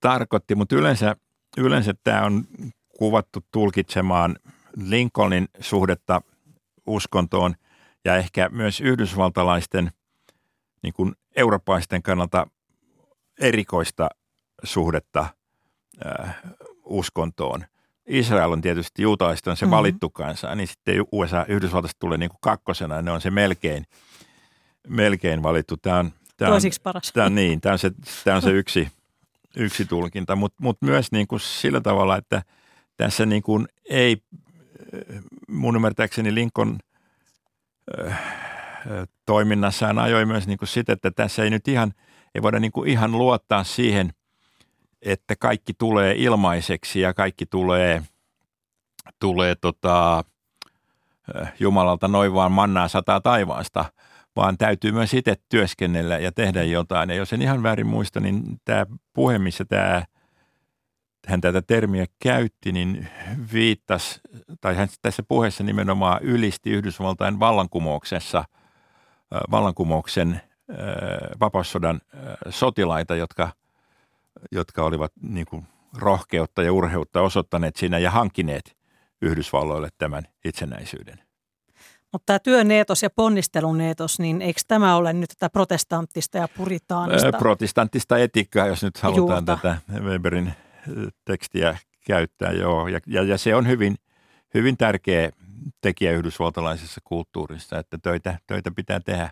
Speaker 2: tarkoitti, mutta yleensä – yleensä tämä on kuvattu tulkitsemaan Lincolnin suhdetta uskontoon ja ehkä myös yhdysvaltalaisten niin kuin eurooppalaisten kannalta erikoista suhdetta äh, uskontoon. Israel on tietysti juutalaiset on se mm-hmm. valittu kansa, niin sitten USA, Yhdysvaltaista tulee niin kuin kakkosena, ne on se melkein, melkein valittu. Tämä on,
Speaker 1: tämä on, Toisiksi paras.
Speaker 2: Tämä niin, tämä on se, tämä on se yksi [laughs] – yksi tulkinta, mutta mut myös niin kuin sillä tavalla, että tässä niin kuin ei mun ymmärtääkseni Lincoln äh, toiminnassaan ajoi myös niin kuin sitä, että tässä ei nyt ihan ei voida niin kuin ihan luottaa siihen, että kaikki tulee ilmaiseksi ja kaikki tulee, tulee tota, Jumalalta noin vaan mannaa sataa taivaasta, vaan täytyy myös itse työskennellä ja tehdä jotain. Ja jos en ihan väärin muista, niin tämä puhe, missä tämä, hän tätä termiä käytti, niin viittasi, tai hän tässä puheessa nimenomaan ylisti Yhdysvaltain vallankumouksessa, vallankumouksen vapaussodan sotilaita, jotka, jotka olivat niin kuin rohkeutta ja urheutta osoittaneet siinä ja hankineet Yhdysvalloille tämän itsenäisyyden.
Speaker 1: Mutta tämä työneetos ja ponnisteluneetos, niin eikö tämä ole nyt tätä protestanttista ja puritaanista?
Speaker 2: Protestanttista etiikkaa, jos nyt halutaan Juuta. tätä Weberin tekstiä käyttää, joo. Ja, ja, ja se on hyvin, hyvin tärkeä tekijä yhdysvaltalaisessa kulttuurissa, että töitä, töitä pitää tehdä.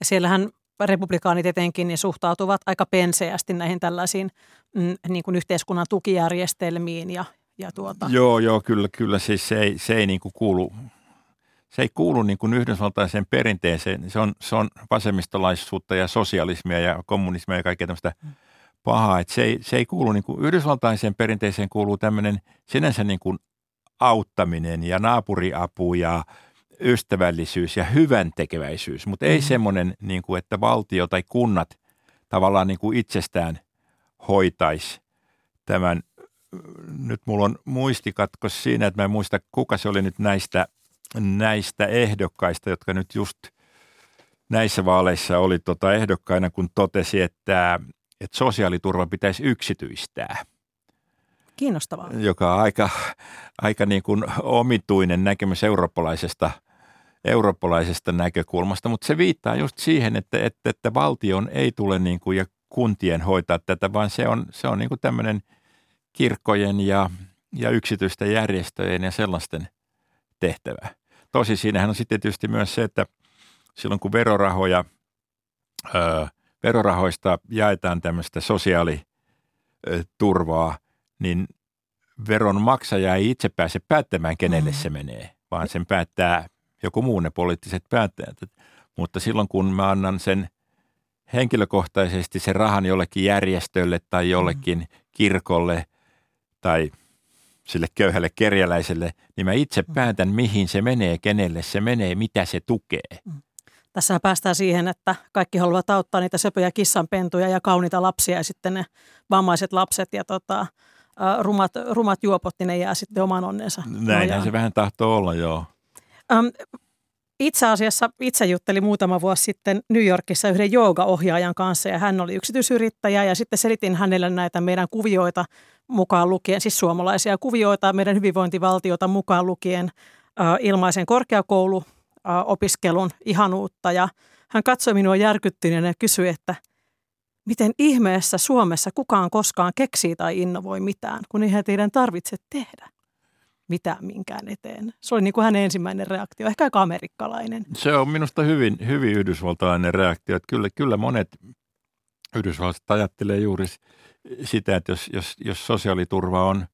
Speaker 1: Ja siellähän republikaanit etenkin niin suhtautuvat aika penseästi näihin tällaisiin mm, niin kuin yhteiskunnan tukijärjestelmiin ja, ja tuota.
Speaker 2: Joo, joo, kyllä, kyllä siis se ei, se ei niin kuin kuulu, se ei kuulu niin kuin yhdysvaltaiseen perinteeseen. Se on, se on vasemmistolaisuutta ja sosialismia ja kommunismia ja kaikkea tämmöistä mm. pahaa. Että se, ei, se ei kuulu niin kuin yhdysvaltaiseen perinteeseen kuuluu tämmöinen sinänsä niin kuin auttaminen ja naapuriapu ja ystävällisyys ja hyvän tekeväisyys, mutta ei mm. semmoinen, niin kuin, että valtio tai kunnat tavallaan niin kuin itsestään hoitaisi tämän. Nyt mulla on muistikatkos siinä, että mä en muista, kuka se oli nyt näistä, näistä ehdokkaista, jotka nyt just näissä vaaleissa oli tota ehdokkaina, kun totesi, että, että sosiaaliturva pitäisi yksityistää –
Speaker 1: Kiinnostavaa.
Speaker 2: Joka on aika, aika niin kuin omituinen näkemys eurooppalaisesta – eurooppalaisesta näkökulmasta, mutta se viittaa just siihen, että, että, että valtion ei tule niin kuin, ja kuntien hoitaa tätä, vaan se on, se on niin kuin tämmöinen kirkkojen ja, ja yksityisten järjestöjen ja sellaisten tehtävä. Tosi siinähän on sitten tietysti myös se, että silloin kun verorahoja, ö, verorahoista jaetaan tämmöistä sosiaaliturvaa, niin veron maksaja ei itse pääse päättämään, kenelle mm. se menee, vaan sen päättää joku muu ne poliittiset päättäjät. Mutta silloin kun mä annan sen henkilökohtaisesti sen rahan jollekin järjestölle tai jollekin mm. kirkolle tai sille köyhälle kerjäläiselle, niin mä itse mm. päätän, mihin se menee, kenelle se menee, mitä se tukee. Mm.
Speaker 1: Tässä päästään siihen, että kaikki haluavat auttaa niitä söpöjä kissanpentuja ja kauniita lapsia ja sitten ne vammaiset lapset ja tota, rumat, rumat juopot, niin ne jää sitten oman onnensa.
Speaker 2: Näinhän se vähän tahtoo olla, joo.
Speaker 1: Um, itse asiassa itse juttelin muutama vuosi sitten New Yorkissa yhden joogaohjaajan kanssa ja hän oli yksityisyrittäjä ja sitten selitin hänelle näitä meidän kuvioita mukaan lukien, siis suomalaisia kuvioita meidän hyvinvointivaltiota mukaan lukien ilmaisen korkeakouluopiskelun ihanuutta ja hän katsoi minua järkyttyneenä ja kysyi, että miten ihmeessä Suomessa kukaan koskaan keksii tai innovoi mitään, kun eihän teidän tarvitse tehdä mitään minkään eteen. Se oli niin kuin hänen ensimmäinen reaktio, ehkä aika amerikkalainen.
Speaker 2: Se on minusta hyvin, hyvin yhdysvaltalainen reaktio. Että kyllä, kyllä monet yhdysvaltalaiset ajattelee juuri sitä, että jos, jos, jos sosiaaliturva on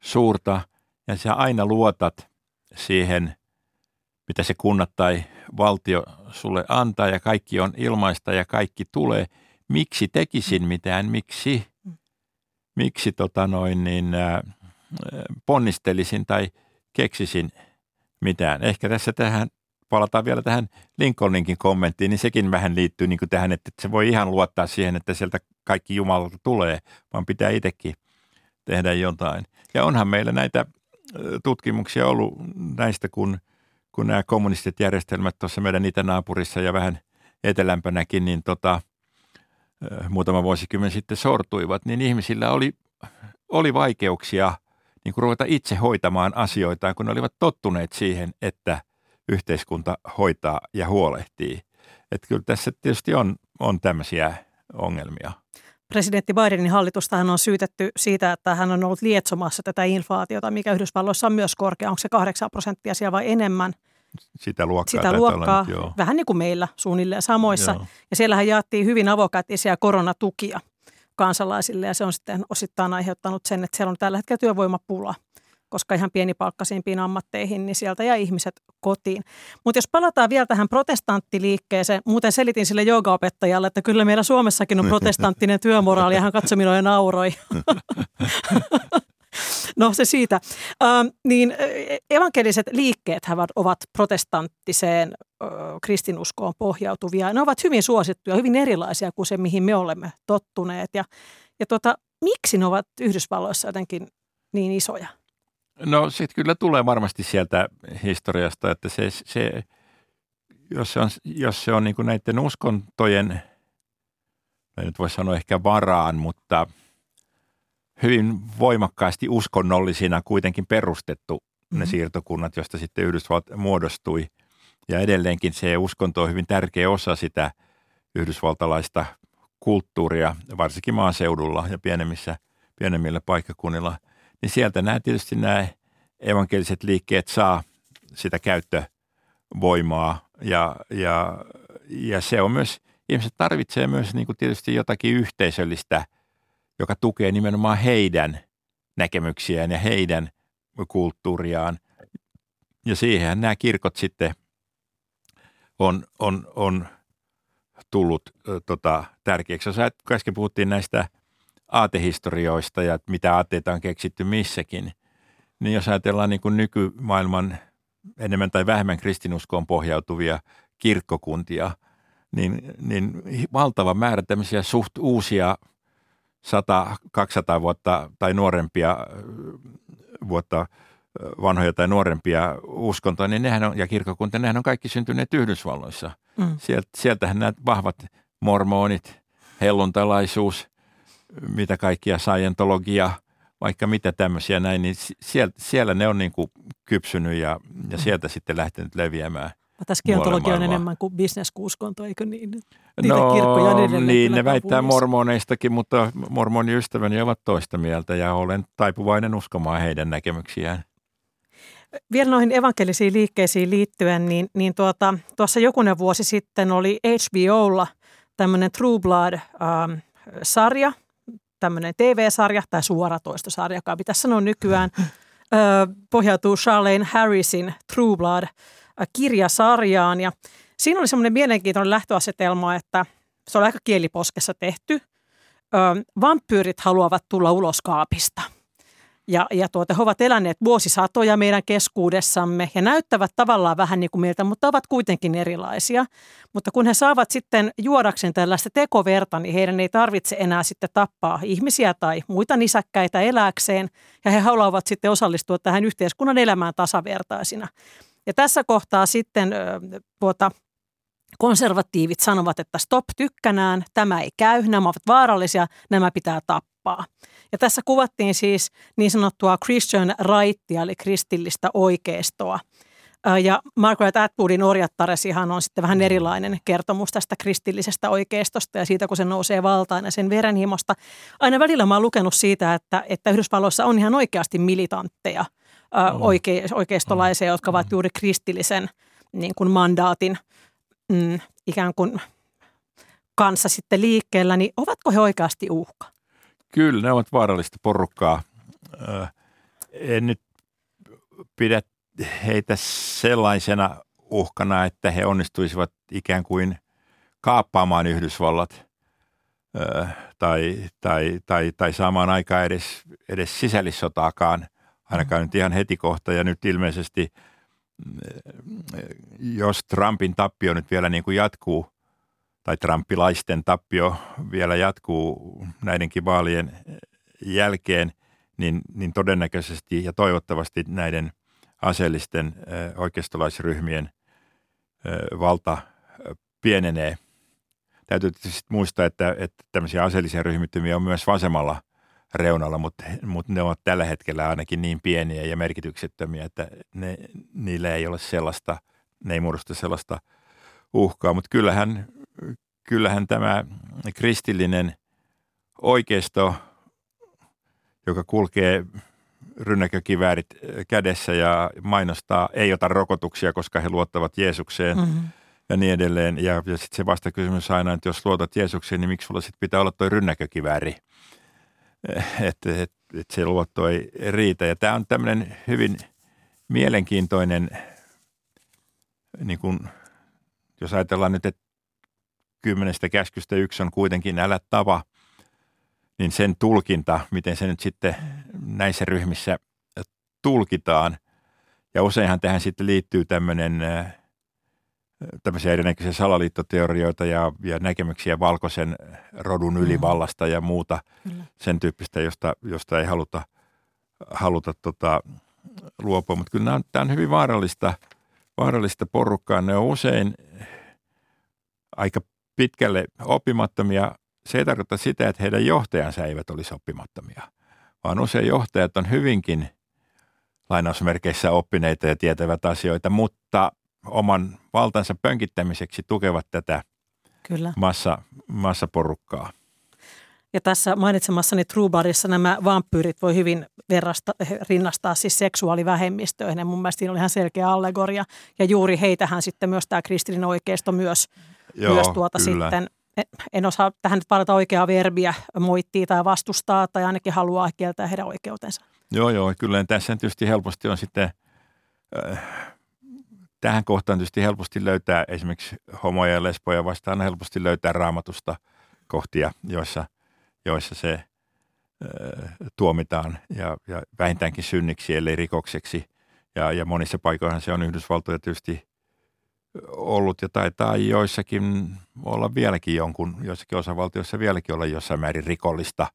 Speaker 2: suurta ja sä aina luotat siihen, mitä se kunnat tai valtio sulle antaa ja kaikki on ilmaista ja kaikki tulee, miksi tekisin mitään, miksi, mm. miksi tota noin, niin, äh, ponnistelisin tai keksisin mitään. Ehkä tässä tähän, palataan vielä tähän Lincolninkin kommenttiin, niin sekin vähän liittyy niin kuin tähän, että se voi ihan luottaa siihen, että sieltä kaikki Jumalalta tulee, vaan pitää itsekin tehdä jotain. Ja onhan meillä näitä tutkimuksia ollut näistä, kun, kun nämä kommunistit järjestelmät tuossa meidän itänaapurissa ja vähän etelämpänäkin, niin tota, muutama vuosikymmen sitten sortuivat, niin ihmisillä oli, oli vaikeuksia – niin kuin ruveta itse hoitamaan asioita, kun ne olivat tottuneet siihen, että yhteiskunta hoitaa ja huolehtii. Että kyllä tässä tietysti on, on tämmöisiä ongelmia.
Speaker 1: Presidentti Bidenin hallitustahan on syytetty siitä, että hän on ollut lietsomassa tätä inflaatiota, mikä Yhdysvalloissa on myös korkea. Onko se 8 prosenttia siellä vai enemmän?
Speaker 2: Sitä luokkaa.
Speaker 1: Sitä luokkaa, nyt, joo. vähän niin kuin meillä suunnilleen samoissa. Joo. Ja siellähän jaettiin hyvin avokätisiä koronatukia kansalaisille ja se on sitten osittain aiheuttanut sen, että siellä on tällä hetkellä työvoimapula koska ihan pienipalkkaisimpiin ammatteihin, niin sieltä jäi ihmiset kotiin. Mutta jos palataan vielä tähän protestanttiliikkeeseen, muuten selitin sille joogaopettajalle, että kyllä meillä Suomessakin on protestanttinen työmoraali, ja hän katsoi minua ja nauroi. [laughs] No se siitä. Ähm, niin evankeliset liikkeet ovat protestanttiseen äh, kristinuskoon pohjautuvia. Ne ovat hyvin suosittuja, hyvin erilaisia kuin se, mihin me olemme tottuneet. Ja, ja tota, miksi ne ovat Yhdysvalloissa jotenkin niin isoja?
Speaker 2: No sitten kyllä tulee varmasti sieltä historiasta, että se, se jos se on, jos se on niin kuin näiden uskontojen, nyt voisi sanoa ehkä varaan, mutta hyvin voimakkaasti uskonnollisina kuitenkin perustettu mm-hmm. ne siirtokunnat, joista sitten Yhdysvallat muodostui. Ja edelleenkin se uskonto on hyvin tärkeä osa sitä yhdysvaltalaista kulttuuria, varsinkin maaseudulla ja pienemmissä, pienemmillä paikkakunnilla – niin sieltä nämä tietysti nämä evankeliset liikkeet saa sitä käyttövoimaa ja, ja, ja se on myös, ihmiset tarvitsee myös niin kuin tietysti jotakin yhteisöllistä, joka tukee nimenomaan heidän näkemyksiään ja heidän kulttuuriaan. Ja siihen nämä kirkot sitten on, on, on tullut tota, tärkeäksi. Jos äsken puhuttiin näistä aatehistorioista ja mitä aateita on keksitty missäkin, niin jos ajatellaan niin kuin nykymaailman enemmän tai vähemmän kristinuskoon pohjautuvia kirkkokuntia, niin, niin valtava määrä tämmöisiä suht uusia 100-200 vuotta tai nuorempia vuotta vanhoja tai nuorempia uskontoja, niin nehän on, ja kirkkokuntia, nehän on kaikki syntyneet Yhdysvalloissa. Mm. Sielt, sieltähän nämä vahvat mormonit, helluntalaisuus, mitä kaikkia scientologia, vaikka mitä tämmöisiä näin, niin siellä, siellä ne on niin kuin kypsynyt ja, ja sieltä sitten lähtenyt leviämään.
Speaker 1: Tässä kiontologia on enemmän kuin bisneskuskonto, eikö niin?
Speaker 2: Niitä no, niin, ne väittää mormoneistakin, mutta mormoniystäväni ovat toista mieltä ja olen taipuvainen uskomaan heidän näkemyksiään.
Speaker 1: Vielä noihin evankelisiin liikkeisiin liittyen, niin, niin tuota, tuossa jokunen vuosi sitten oli HBOlla tämmöinen True Blood-sarja, ähm, tämmöinen TV-sarja tai suoratoistosarja, joka pitäisi sanoa nykyään, pohjautuu Charlene Harrisin True Blood-kirjasarjaan. Ja siinä oli semmoinen mielenkiintoinen lähtöasetelma, että se on aika kieliposkessa tehty. Vampyyrit haluavat tulla ulos kaapista – ja, ja tuota, he ovat eläneet vuosisatoja meidän keskuudessamme ja näyttävät tavallaan vähän niin kuin meiltä, mutta ovat kuitenkin erilaisia. Mutta kun he saavat sitten juodakseen tällaista tekoverta, niin heidän ei tarvitse enää sitten tappaa ihmisiä tai muita nisäkkäitä eläkseen. Ja he haluavat sitten osallistua tähän yhteiskunnan elämään tasavertaisina. Ja tässä kohtaa sitten tuota, konservatiivit sanovat, että stop tykkänään, tämä ei käy, nämä ovat vaarallisia, nämä pitää tappaa. Ja tässä kuvattiin siis niin sanottua Christian Rightia, eli kristillistä oikeistoa. Ja Margaret Atwoodin Orjattaresihan on sitten vähän erilainen kertomus tästä kristillisestä oikeistosta ja siitä, kun se nousee valtaan ja sen verenhimosta. Aina välillä mä oon lukenut siitä, että, että Yhdysvalloissa on ihan oikeasti militantteja oike, oikeistolaisia, jotka ovat juuri kristillisen niin kuin mandaatin mm, ikään kuin kanssa sitten liikkeellä, niin ovatko he oikeasti uhka?
Speaker 2: Kyllä, ne ovat vaarallista porukkaa. En nyt pidä heitä sellaisena uhkana, että he onnistuisivat ikään kuin kaappaamaan Yhdysvallat tai, tai, tai, tai saamaan aikaa edes, edes sisällissotaakaan, ainakaan nyt ihan heti kohta. Ja nyt ilmeisesti, jos Trumpin tappio nyt vielä niin kuin jatkuu, tai trumpilaisten tappio vielä jatkuu näidenkin vaalien jälkeen, niin, niin todennäköisesti ja toivottavasti näiden aseellisten oikeistolaisryhmien valta pienenee. Täytyy tietysti muistaa, että, että tämmöisiä aseellisia ryhmittymiä on myös vasemmalla reunalla, mutta, mutta ne ovat tällä hetkellä ainakin niin pieniä ja merkityksettömiä, että ne, niillä ei ole sellaista, ne ei muodosta sellaista uhkaa, mutta kyllähän kyllähän tämä kristillinen oikeisto, joka kulkee rynnäkökiväärit kädessä ja mainostaa, ei ota rokotuksia, koska he luottavat Jeesukseen mm-hmm. ja niin edelleen. Ja, ja sitten se vastakysymys aina, että jos luotat Jeesukseen, niin miksi sulla sitten pitää olla tuo rynnäkökivääri? Et, et, että se luotto ei riitä. Ja tämä on tämmöinen hyvin mielenkiintoinen, niin kuin, jos ajatellaan nyt, että kymmenestä käskystä yksi on kuitenkin älä tava, niin sen tulkinta, miten se nyt sitten näissä ryhmissä tulkitaan. Ja useinhan tähän sitten liittyy tämmöinen tämmöisiä erinäköisiä salaliittoteorioita ja, ja näkemyksiä valkoisen rodun ylivallasta ja muuta Kyllä. sen tyyppistä, josta, josta ei haluta, haluta tota, luopua. Mutta kyllä tämä on hyvin vaarallista, vaarallista porukkaa. Ne on usein aika pitkälle oppimattomia. Se ei tarkoita sitä, että heidän johtajansa eivät olisi oppimattomia, vaan usein johtajat on hyvinkin lainausmerkeissä oppineita ja tietävät asioita, mutta oman valtansa pönkittämiseksi tukevat tätä Kyllä. Massa, massaporukkaa.
Speaker 1: Ja tässä mainitsemassani Truebarissa nämä vampyyrit voi hyvin verrasta, rinnastaa siis seksuaalivähemmistöihin. Ja mun mielestä siinä oli ihan selkeä allegoria. Ja juuri heitähän sitten myös tämä kristillinen oikeisto myös, Joo, myös tuota kyllä. sitten en osaa tähän nyt valita oikeaa verbiä, moittii tai vastustaa tai ainakin haluaa kieltää heidän oikeutensa.
Speaker 2: Joo, joo. Kyllä tässä tietysti helposti on sitten äh, tähän kohtaan tietysti helposti löytää esimerkiksi homoja ja lesboja vastaan helposti löytää raamatusta kohtia, joissa, joissa se ö, tuomitaan ja, ja vähintäänkin synniksi, ellei rikokseksi. Ja, ja monissa paikoissa se on Yhdysvaltoja tietysti ollut ja taitaa joissakin olla vieläkin jonkun, joissakin osavaltioissa vieläkin olla jossain määrin rikollista.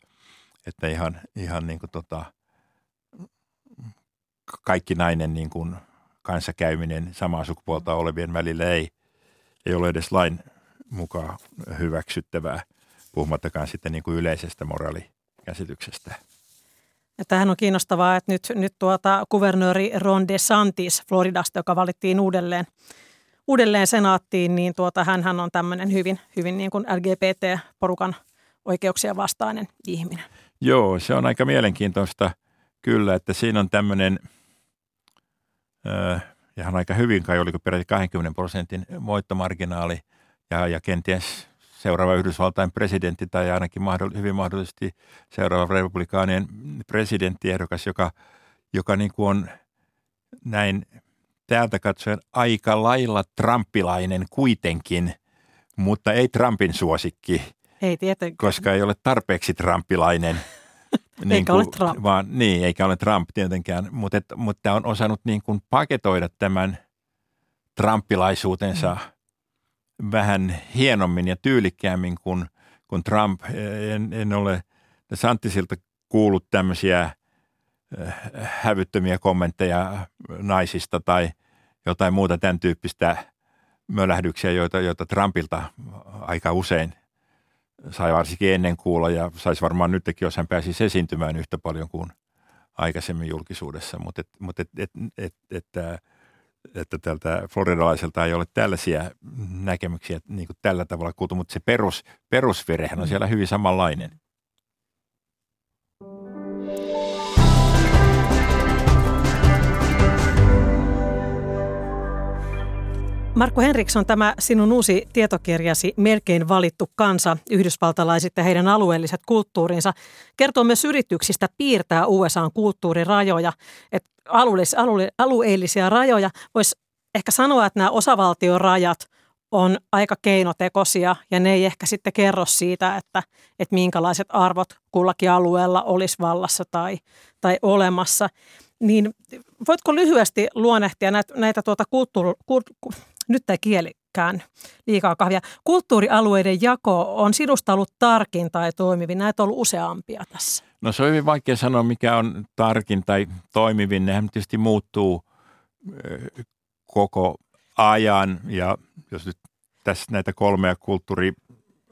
Speaker 2: Että ihan, ihan niin kuin tota, kaikki nainen niin kuin – kanssakäyminen samaa sukupuolta olevien välillä ei, ei ole edes lain mukaan hyväksyttävää, puhumattakaan sitten niin kuin yleisestä moraalikäsityksestä.
Speaker 1: Ja tämähän on kiinnostavaa, että nyt, nyt tuota, kuvernööri Ron DeSantis Floridasta, joka valittiin uudelleen, uudelleen senaattiin, niin tuota, hän on tämmöinen hyvin, hyvin niin kuin LGBT-porukan oikeuksien vastainen ihminen.
Speaker 2: Joo, se on aika mielenkiintoista kyllä, että siinä on tämmöinen – ja hän aika hyvin kai, oliko peräti 20 prosentin voittomarginaali ja, ja kenties seuraava Yhdysvaltain presidentti tai ainakin mahdoll, hyvin mahdollisesti seuraava republikaanien presidenttiehdokas, joka, joka niin kuin on näin täältä katsoen aika lailla trumpilainen kuitenkin, mutta ei Trumpin suosikki.
Speaker 1: Ei tietenkään.
Speaker 2: Koska ei ole tarpeeksi trumpilainen [laughs] –
Speaker 1: niin eikä kuin, ole Trump.
Speaker 2: Vaan, niin, eikä ole Trump tietenkään, mutta, et, mutta on osannut niin kuin paketoida tämän trumpilaisuutensa mm. vähän hienommin ja tyylikkäämmin kuin, kuin Trump. En, en ole Santtisilta kuullut tämmöisiä äh, hävyttömiä kommentteja naisista tai jotain muuta tämän tyyppistä mölähdyksiä, joita, joita Trumpilta aika usein sai varsinkin ennen kuulla ja saisi varmaan nytkin, jos hän pääsisi esiintymään yhtä paljon kuin aikaisemmin julkisuudessa, mutta et, mut et, et, et, et, että, että tältä floridalaiselta ei ole tällaisia näkemyksiä niin kuin tällä tavalla kuultu, mutta se perus, perusvirehän on siellä hyvin samanlainen.
Speaker 1: Markku Henriksson, tämä sinun uusi tietokirjasi Melkein valittu kansa, yhdysvaltalaiset ja heidän alueelliset kulttuurinsa, kertoo myös yrityksistä piirtää USAn kulttuurirajoja, että alueellisia, alue, alueellisia rajoja. Voisi ehkä sanoa, että nämä osavaltion rajat on aika keinotekoisia ja ne ei ehkä sitten kerro siitä, että, että minkälaiset arvot kullakin alueella olisi vallassa tai, tai olemassa. Niin voitko lyhyesti luonnehtia näitä, näitä tuota kulttuuri, nyt tämä kielikään liikaa kahvia. Kulttuurialueiden jako on sinusta ollut tarkin tai toimivin. Näitä on ollut useampia tässä.
Speaker 2: No se on hyvin vaikea sanoa, mikä on tarkin tai toimivin. Nehän tietysti muuttuu koko ajan ja jos nyt tässä näitä kolmea kulttuuri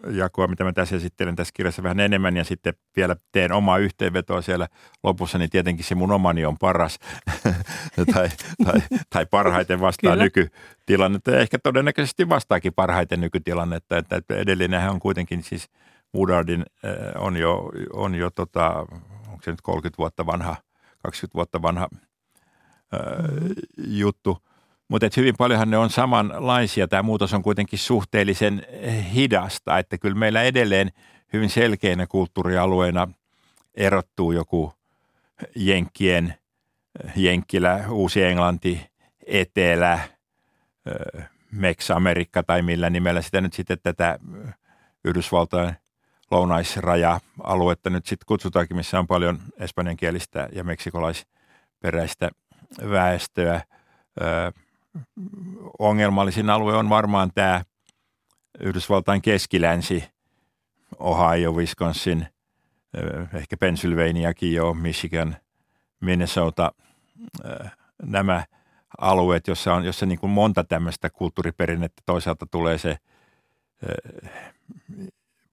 Speaker 2: jakoa, mitä mä tässä esittelen tässä kirjassa vähän enemmän ja sitten vielä teen omaa yhteenvetoa siellä lopussa, niin tietenkin se mun omani on paras [laughs] tai, tai, tai, parhaiten vastaa Kyllä. nykytilannetta ja ehkä todennäköisesti vastaakin parhaiten nykytilannetta, että, että edellinenhän on kuitenkin siis Woodardin äh, on jo, on jo tota, onko se nyt 30 vuotta vanha, 20 vuotta vanha äh, mm-hmm. juttu – mutta hyvin paljonhan ne on samanlaisia. Tämä muutos on kuitenkin suhteellisen hidasta, että kyllä meillä edelleen hyvin selkeänä kulttuurialueena erottuu joku Jenkkien, Jenkkilä, Uusi-Englanti, Etelä, Mex-Amerikka tai millä nimellä sitä nyt sitten tätä Yhdysvaltain lounaisraja-aluetta nyt sitten kutsutaankin, missä on paljon espanjankielistä ja meksikolaisperäistä väestöä. Ongelmallisin alue on varmaan tämä Yhdysvaltain keskilänsi, Ohio, Wisconsin, ehkä Pennsylvaniakin jo, Michigan, Minnesota, nämä alueet, jossa on jossa niin kuin monta tämmöistä kulttuuriperinnettä. Toisaalta tulee se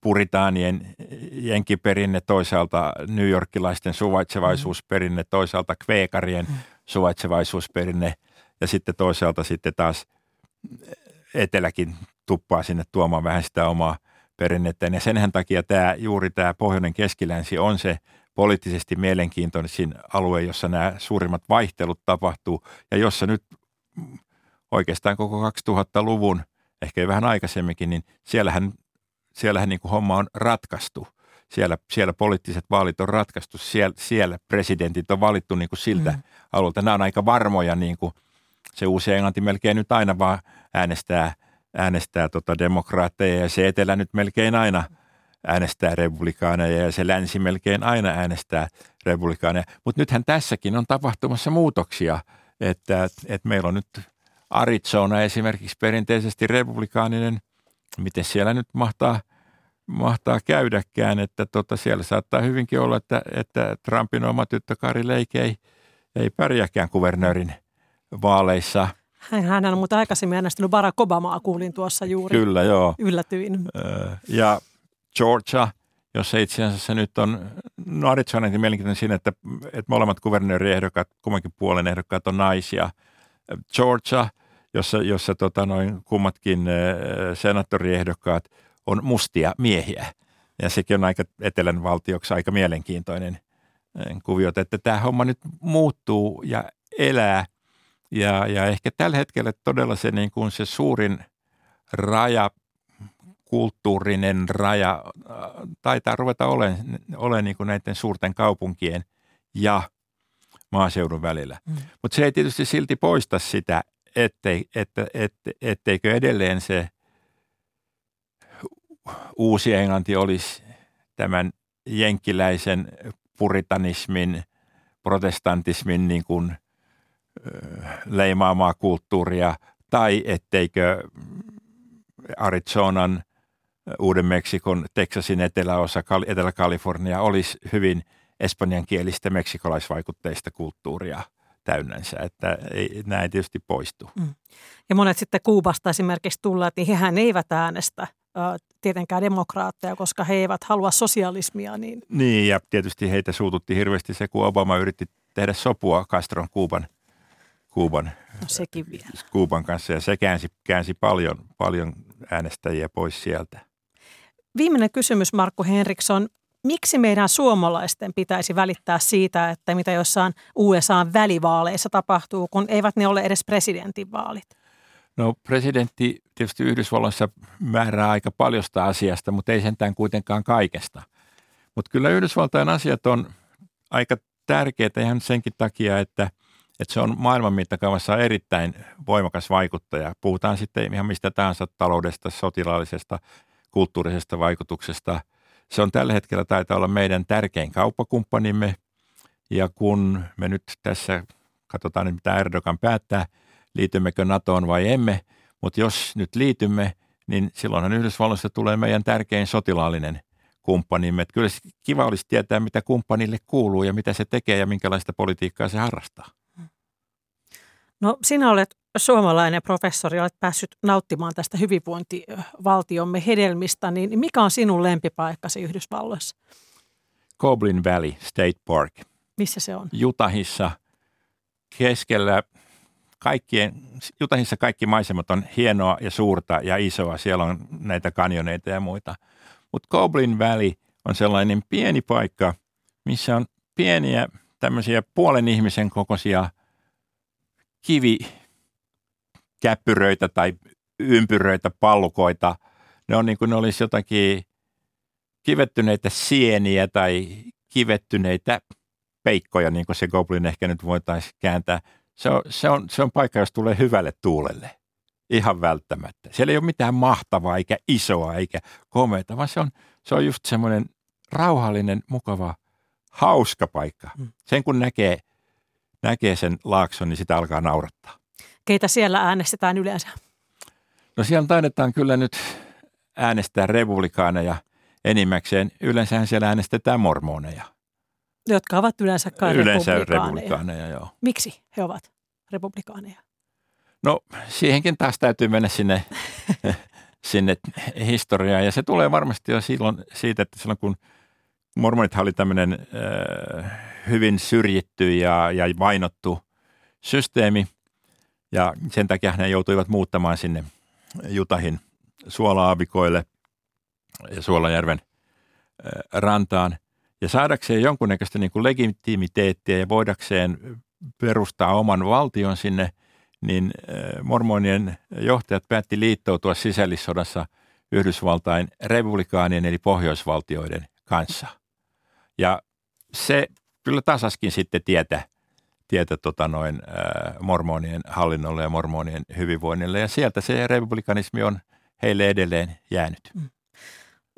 Speaker 2: puritaanien jenkiperinne, toisaalta New Yorkilaisten suvaitsevaisuusperinne, toisaalta kveekarien mm. suvaitsevaisuusperinne ja sitten toisaalta sitten taas eteläkin tuppaa sinne tuomaan vähän sitä omaa perinnettä. Ja senhän takia tämä, juuri tämä pohjoinen keskilänsi on se poliittisesti mielenkiintoisin alue, jossa nämä suurimmat vaihtelut tapahtuu ja jossa nyt oikeastaan koko 2000-luvun, ehkä vähän aikaisemminkin, niin siellähän, siellähän niin kuin homma on ratkaistu. Siellä, siellä poliittiset vaalit on ratkaistu, siellä, siellä presidentit on valittu niin kuin siltä mm. alueelta. Nämä on aika varmoja, niin kuin se uusi Englanti melkein nyt aina vaan äänestää, äänestää tota demokraatteja ja se etelä nyt melkein aina – äänestää republikaaneja ja se länsi melkein aina äänestää republikaaneja. Mutta nythän tässäkin on tapahtumassa muutoksia, että, että meillä on nyt Arizona esimerkiksi perinteisesti republikaaninen, miten siellä nyt mahtaa, mahtaa käydäkään, että tota siellä saattaa hyvinkin olla, että, että Trumpin oma tyttö Kari Leike ei, ei pärjääkään kuvernöörin vaaleissa.
Speaker 1: Hän on mutta aikaisemmin äänestänyt Barack Obamaa, kuulin tuossa juuri.
Speaker 2: Kyllä, joo.
Speaker 1: Yllätyin.
Speaker 2: Ja Georgia, jossa itse asiassa nyt on, no Arizonakin mielenkiintoinen siinä, että, että molemmat kuvernööriehdokkaat, kummankin puolen ehdokkaat on naisia. Georgia, jossa, jossa tota noin kummatkin senaattoriehdokkaat on mustia miehiä. Ja sekin on aika etelän valtioksi aika mielenkiintoinen kuvio, että tämä homma nyt muuttuu ja elää. Ja, ja ehkä tällä hetkellä todella se, niin kuin se suurin raja kulttuurinen raja äh, taitaa ruveta olemaan ole niin kuin näiden suurten kaupunkien ja maaseudun välillä. Mm. Mutta se ei tietysti silti poista sitä, ettei, että, että, etteikö edelleen se uusi Englanti olisi tämän jenkkiläisen puritanismin, protestantismin niin kuin, leimaamaa kulttuuria, tai etteikö Arizonan Uuden-Meksikon, Teksasin eteläosa, Etelä-Kalifornia olisi hyvin espanjankielistä meksikolaisvaikutteista kulttuuria täynnänsä, että ei, ei tietysti poistu. Mm.
Speaker 1: Ja monet sitten Kuubasta esimerkiksi tulleet, niin hehän eivät äänestä tietenkään demokraatteja, koska he eivät halua sosialismia. Niin,
Speaker 2: niin ja tietysti heitä suututti hirveästi se, kun Obama yritti tehdä sopua Castron Kuuban, Kuuban,
Speaker 1: no sekin vielä.
Speaker 2: Kuuban kanssa ja se käänsi, käänsi paljon, paljon äänestäjiä pois sieltä.
Speaker 1: Viimeinen kysymys, Markku Henriksson. Miksi meidän suomalaisten pitäisi välittää siitä, että mitä jossain USA välivaaleissa tapahtuu, kun eivät ne ole edes presidentinvaalit?
Speaker 2: No presidentti tietysti Yhdysvalloissa määrää aika paljosta asiasta, mutta ei sentään kuitenkaan kaikesta. Mutta kyllä Yhdysvaltain asiat on aika tärkeitä ihan senkin takia, että, että se on maailman mittakaavassa erittäin voimakas vaikuttaja. Puhutaan sitten ihan mistä tahansa taloudesta, sotilaallisesta, kulttuurisesta vaikutuksesta. Se on tällä hetkellä taitaa olla meidän tärkein kauppakumppanimme. Ja kun me nyt tässä katsotaan mitä Erdogan päättää, liitymmekö NATOon vai emme, mutta jos nyt liitymme, niin silloinhan Yhdysvalloista tulee meidän tärkein sotilaallinen kumppanimme. Että kyllä kiva olisi tietää, mitä kumppanille kuuluu ja mitä se tekee ja minkälaista politiikkaa se harrastaa.
Speaker 1: No sinä olet suomalainen professori, olet päässyt nauttimaan tästä hyvinvointivaltiomme hedelmistä, niin mikä on sinun lempipaikkasi Yhdysvalloissa?
Speaker 2: Goblin Valley State Park.
Speaker 1: Missä se on?
Speaker 2: Jutahissa keskellä kaikkien, Jutahissa kaikki maisemat on hienoa ja suurta ja isoa. Siellä on näitä kanjoneita ja muita. Mutta Goblin Valley on sellainen pieni paikka, missä on pieniä tämmöisiä puolen ihmisen kokoisia kivi käppyröitä tai ympyröitä, pallukoita. Ne on niin kuin ne olisi jotakin kivettyneitä sieniä tai kivettyneitä peikkoja, niin kuin se Goblin ehkä nyt voitaisiin kääntää. Se on, se, on, se on paikka, jos tulee hyvälle tuulelle. Ihan välttämättä. Siellä ei ole mitään mahtavaa, eikä isoa, eikä komeita, vaan se on, se on just semmoinen rauhallinen, mukava, hauska paikka. Mm. Sen kun näkee, näkee sen laakson, niin sitä alkaa naurattaa.
Speaker 1: Keitä siellä äänestetään yleensä?
Speaker 2: No siellä taidetaan kyllä nyt äänestää republikaaneja enimmäkseen. Yleensähän siellä äänestetään mormoneja.
Speaker 1: Jotka ovat yleensä kai
Speaker 2: Yleensä
Speaker 1: republikaaneja.
Speaker 2: republikaaneja, joo.
Speaker 1: Miksi he ovat republikaaneja?
Speaker 2: No siihenkin taas täytyy mennä sinne, [laughs] sinne historiaan ja se tulee varmasti jo silloin siitä, että silloin kun mormonithan oli tämmöinen äh, hyvin syrjitty ja, ja vainottu systeemi ja sen takia he joutuivat muuttamaan sinne Jutahin suolaavikoille ja Suolajärven rantaan ja saadakseen jonkunnäköistä niin kuin legitimiteettiä ja voidakseen perustaa oman valtion sinne – niin mormonien johtajat päätti liittoutua sisällissodassa Yhdysvaltain republikaanien eli pohjoisvaltioiden kanssa. Ja se kyllä tasaskin sitten tietä, tietä tota noin, äh, mormonien hallinnolle ja mormonien hyvinvoinnille. Ja sieltä se republikanismi on heille edelleen jäänyt. Mm.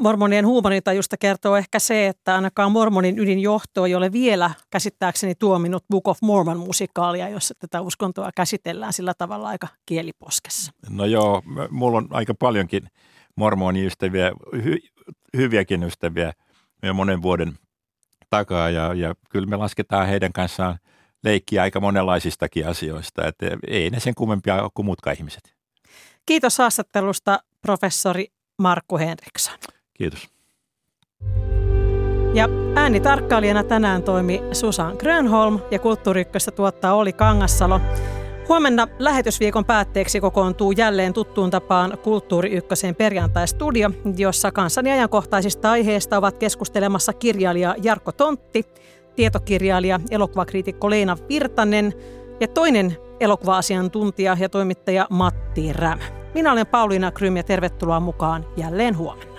Speaker 1: Mormonien huumorintajusta kertoo ehkä se, että ainakaan mormonin ydinjohto ei ole vielä käsittääkseni tuominut Book of Mormon-musikaalia, jossa tätä uskontoa käsitellään sillä tavalla aika kieliposkessa.
Speaker 2: No joo, mulla on aika paljonkin mormoniystäviä, hy, hyviäkin ystäviä jo monen vuoden takaa ja, ja kyllä me lasketaan heidän kanssaan leikkiä aika monenlaisistakin asioista, että ei ne sen kummempia ole kuin muutkaan ihmiset.
Speaker 1: Kiitos haastattelusta professori Markku Henriksson.
Speaker 2: Kiitos.
Speaker 1: Ja äänitarkkailijana tänään toimi Susan Grönholm ja Kulttuuriykköstä tuottaa Oli Kangassalo. Huomenna lähetysviikon päätteeksi kokoontuu jälleen tuttuun tapaan Kulttuuri Ykkösen perjantai-studio, jossa kanssani ajankohtaisista aiheista ovat keskustelemassa kirjailija Jarkko Tontti, tietokirjailija, elokuvakriitikko Leena Virtanen ja toinen elokuva-asiantuntija ja toimittaja Matti Rämä. Minä olen Pauliina Krym ja tervetuloa mukaan jälleen huomenna.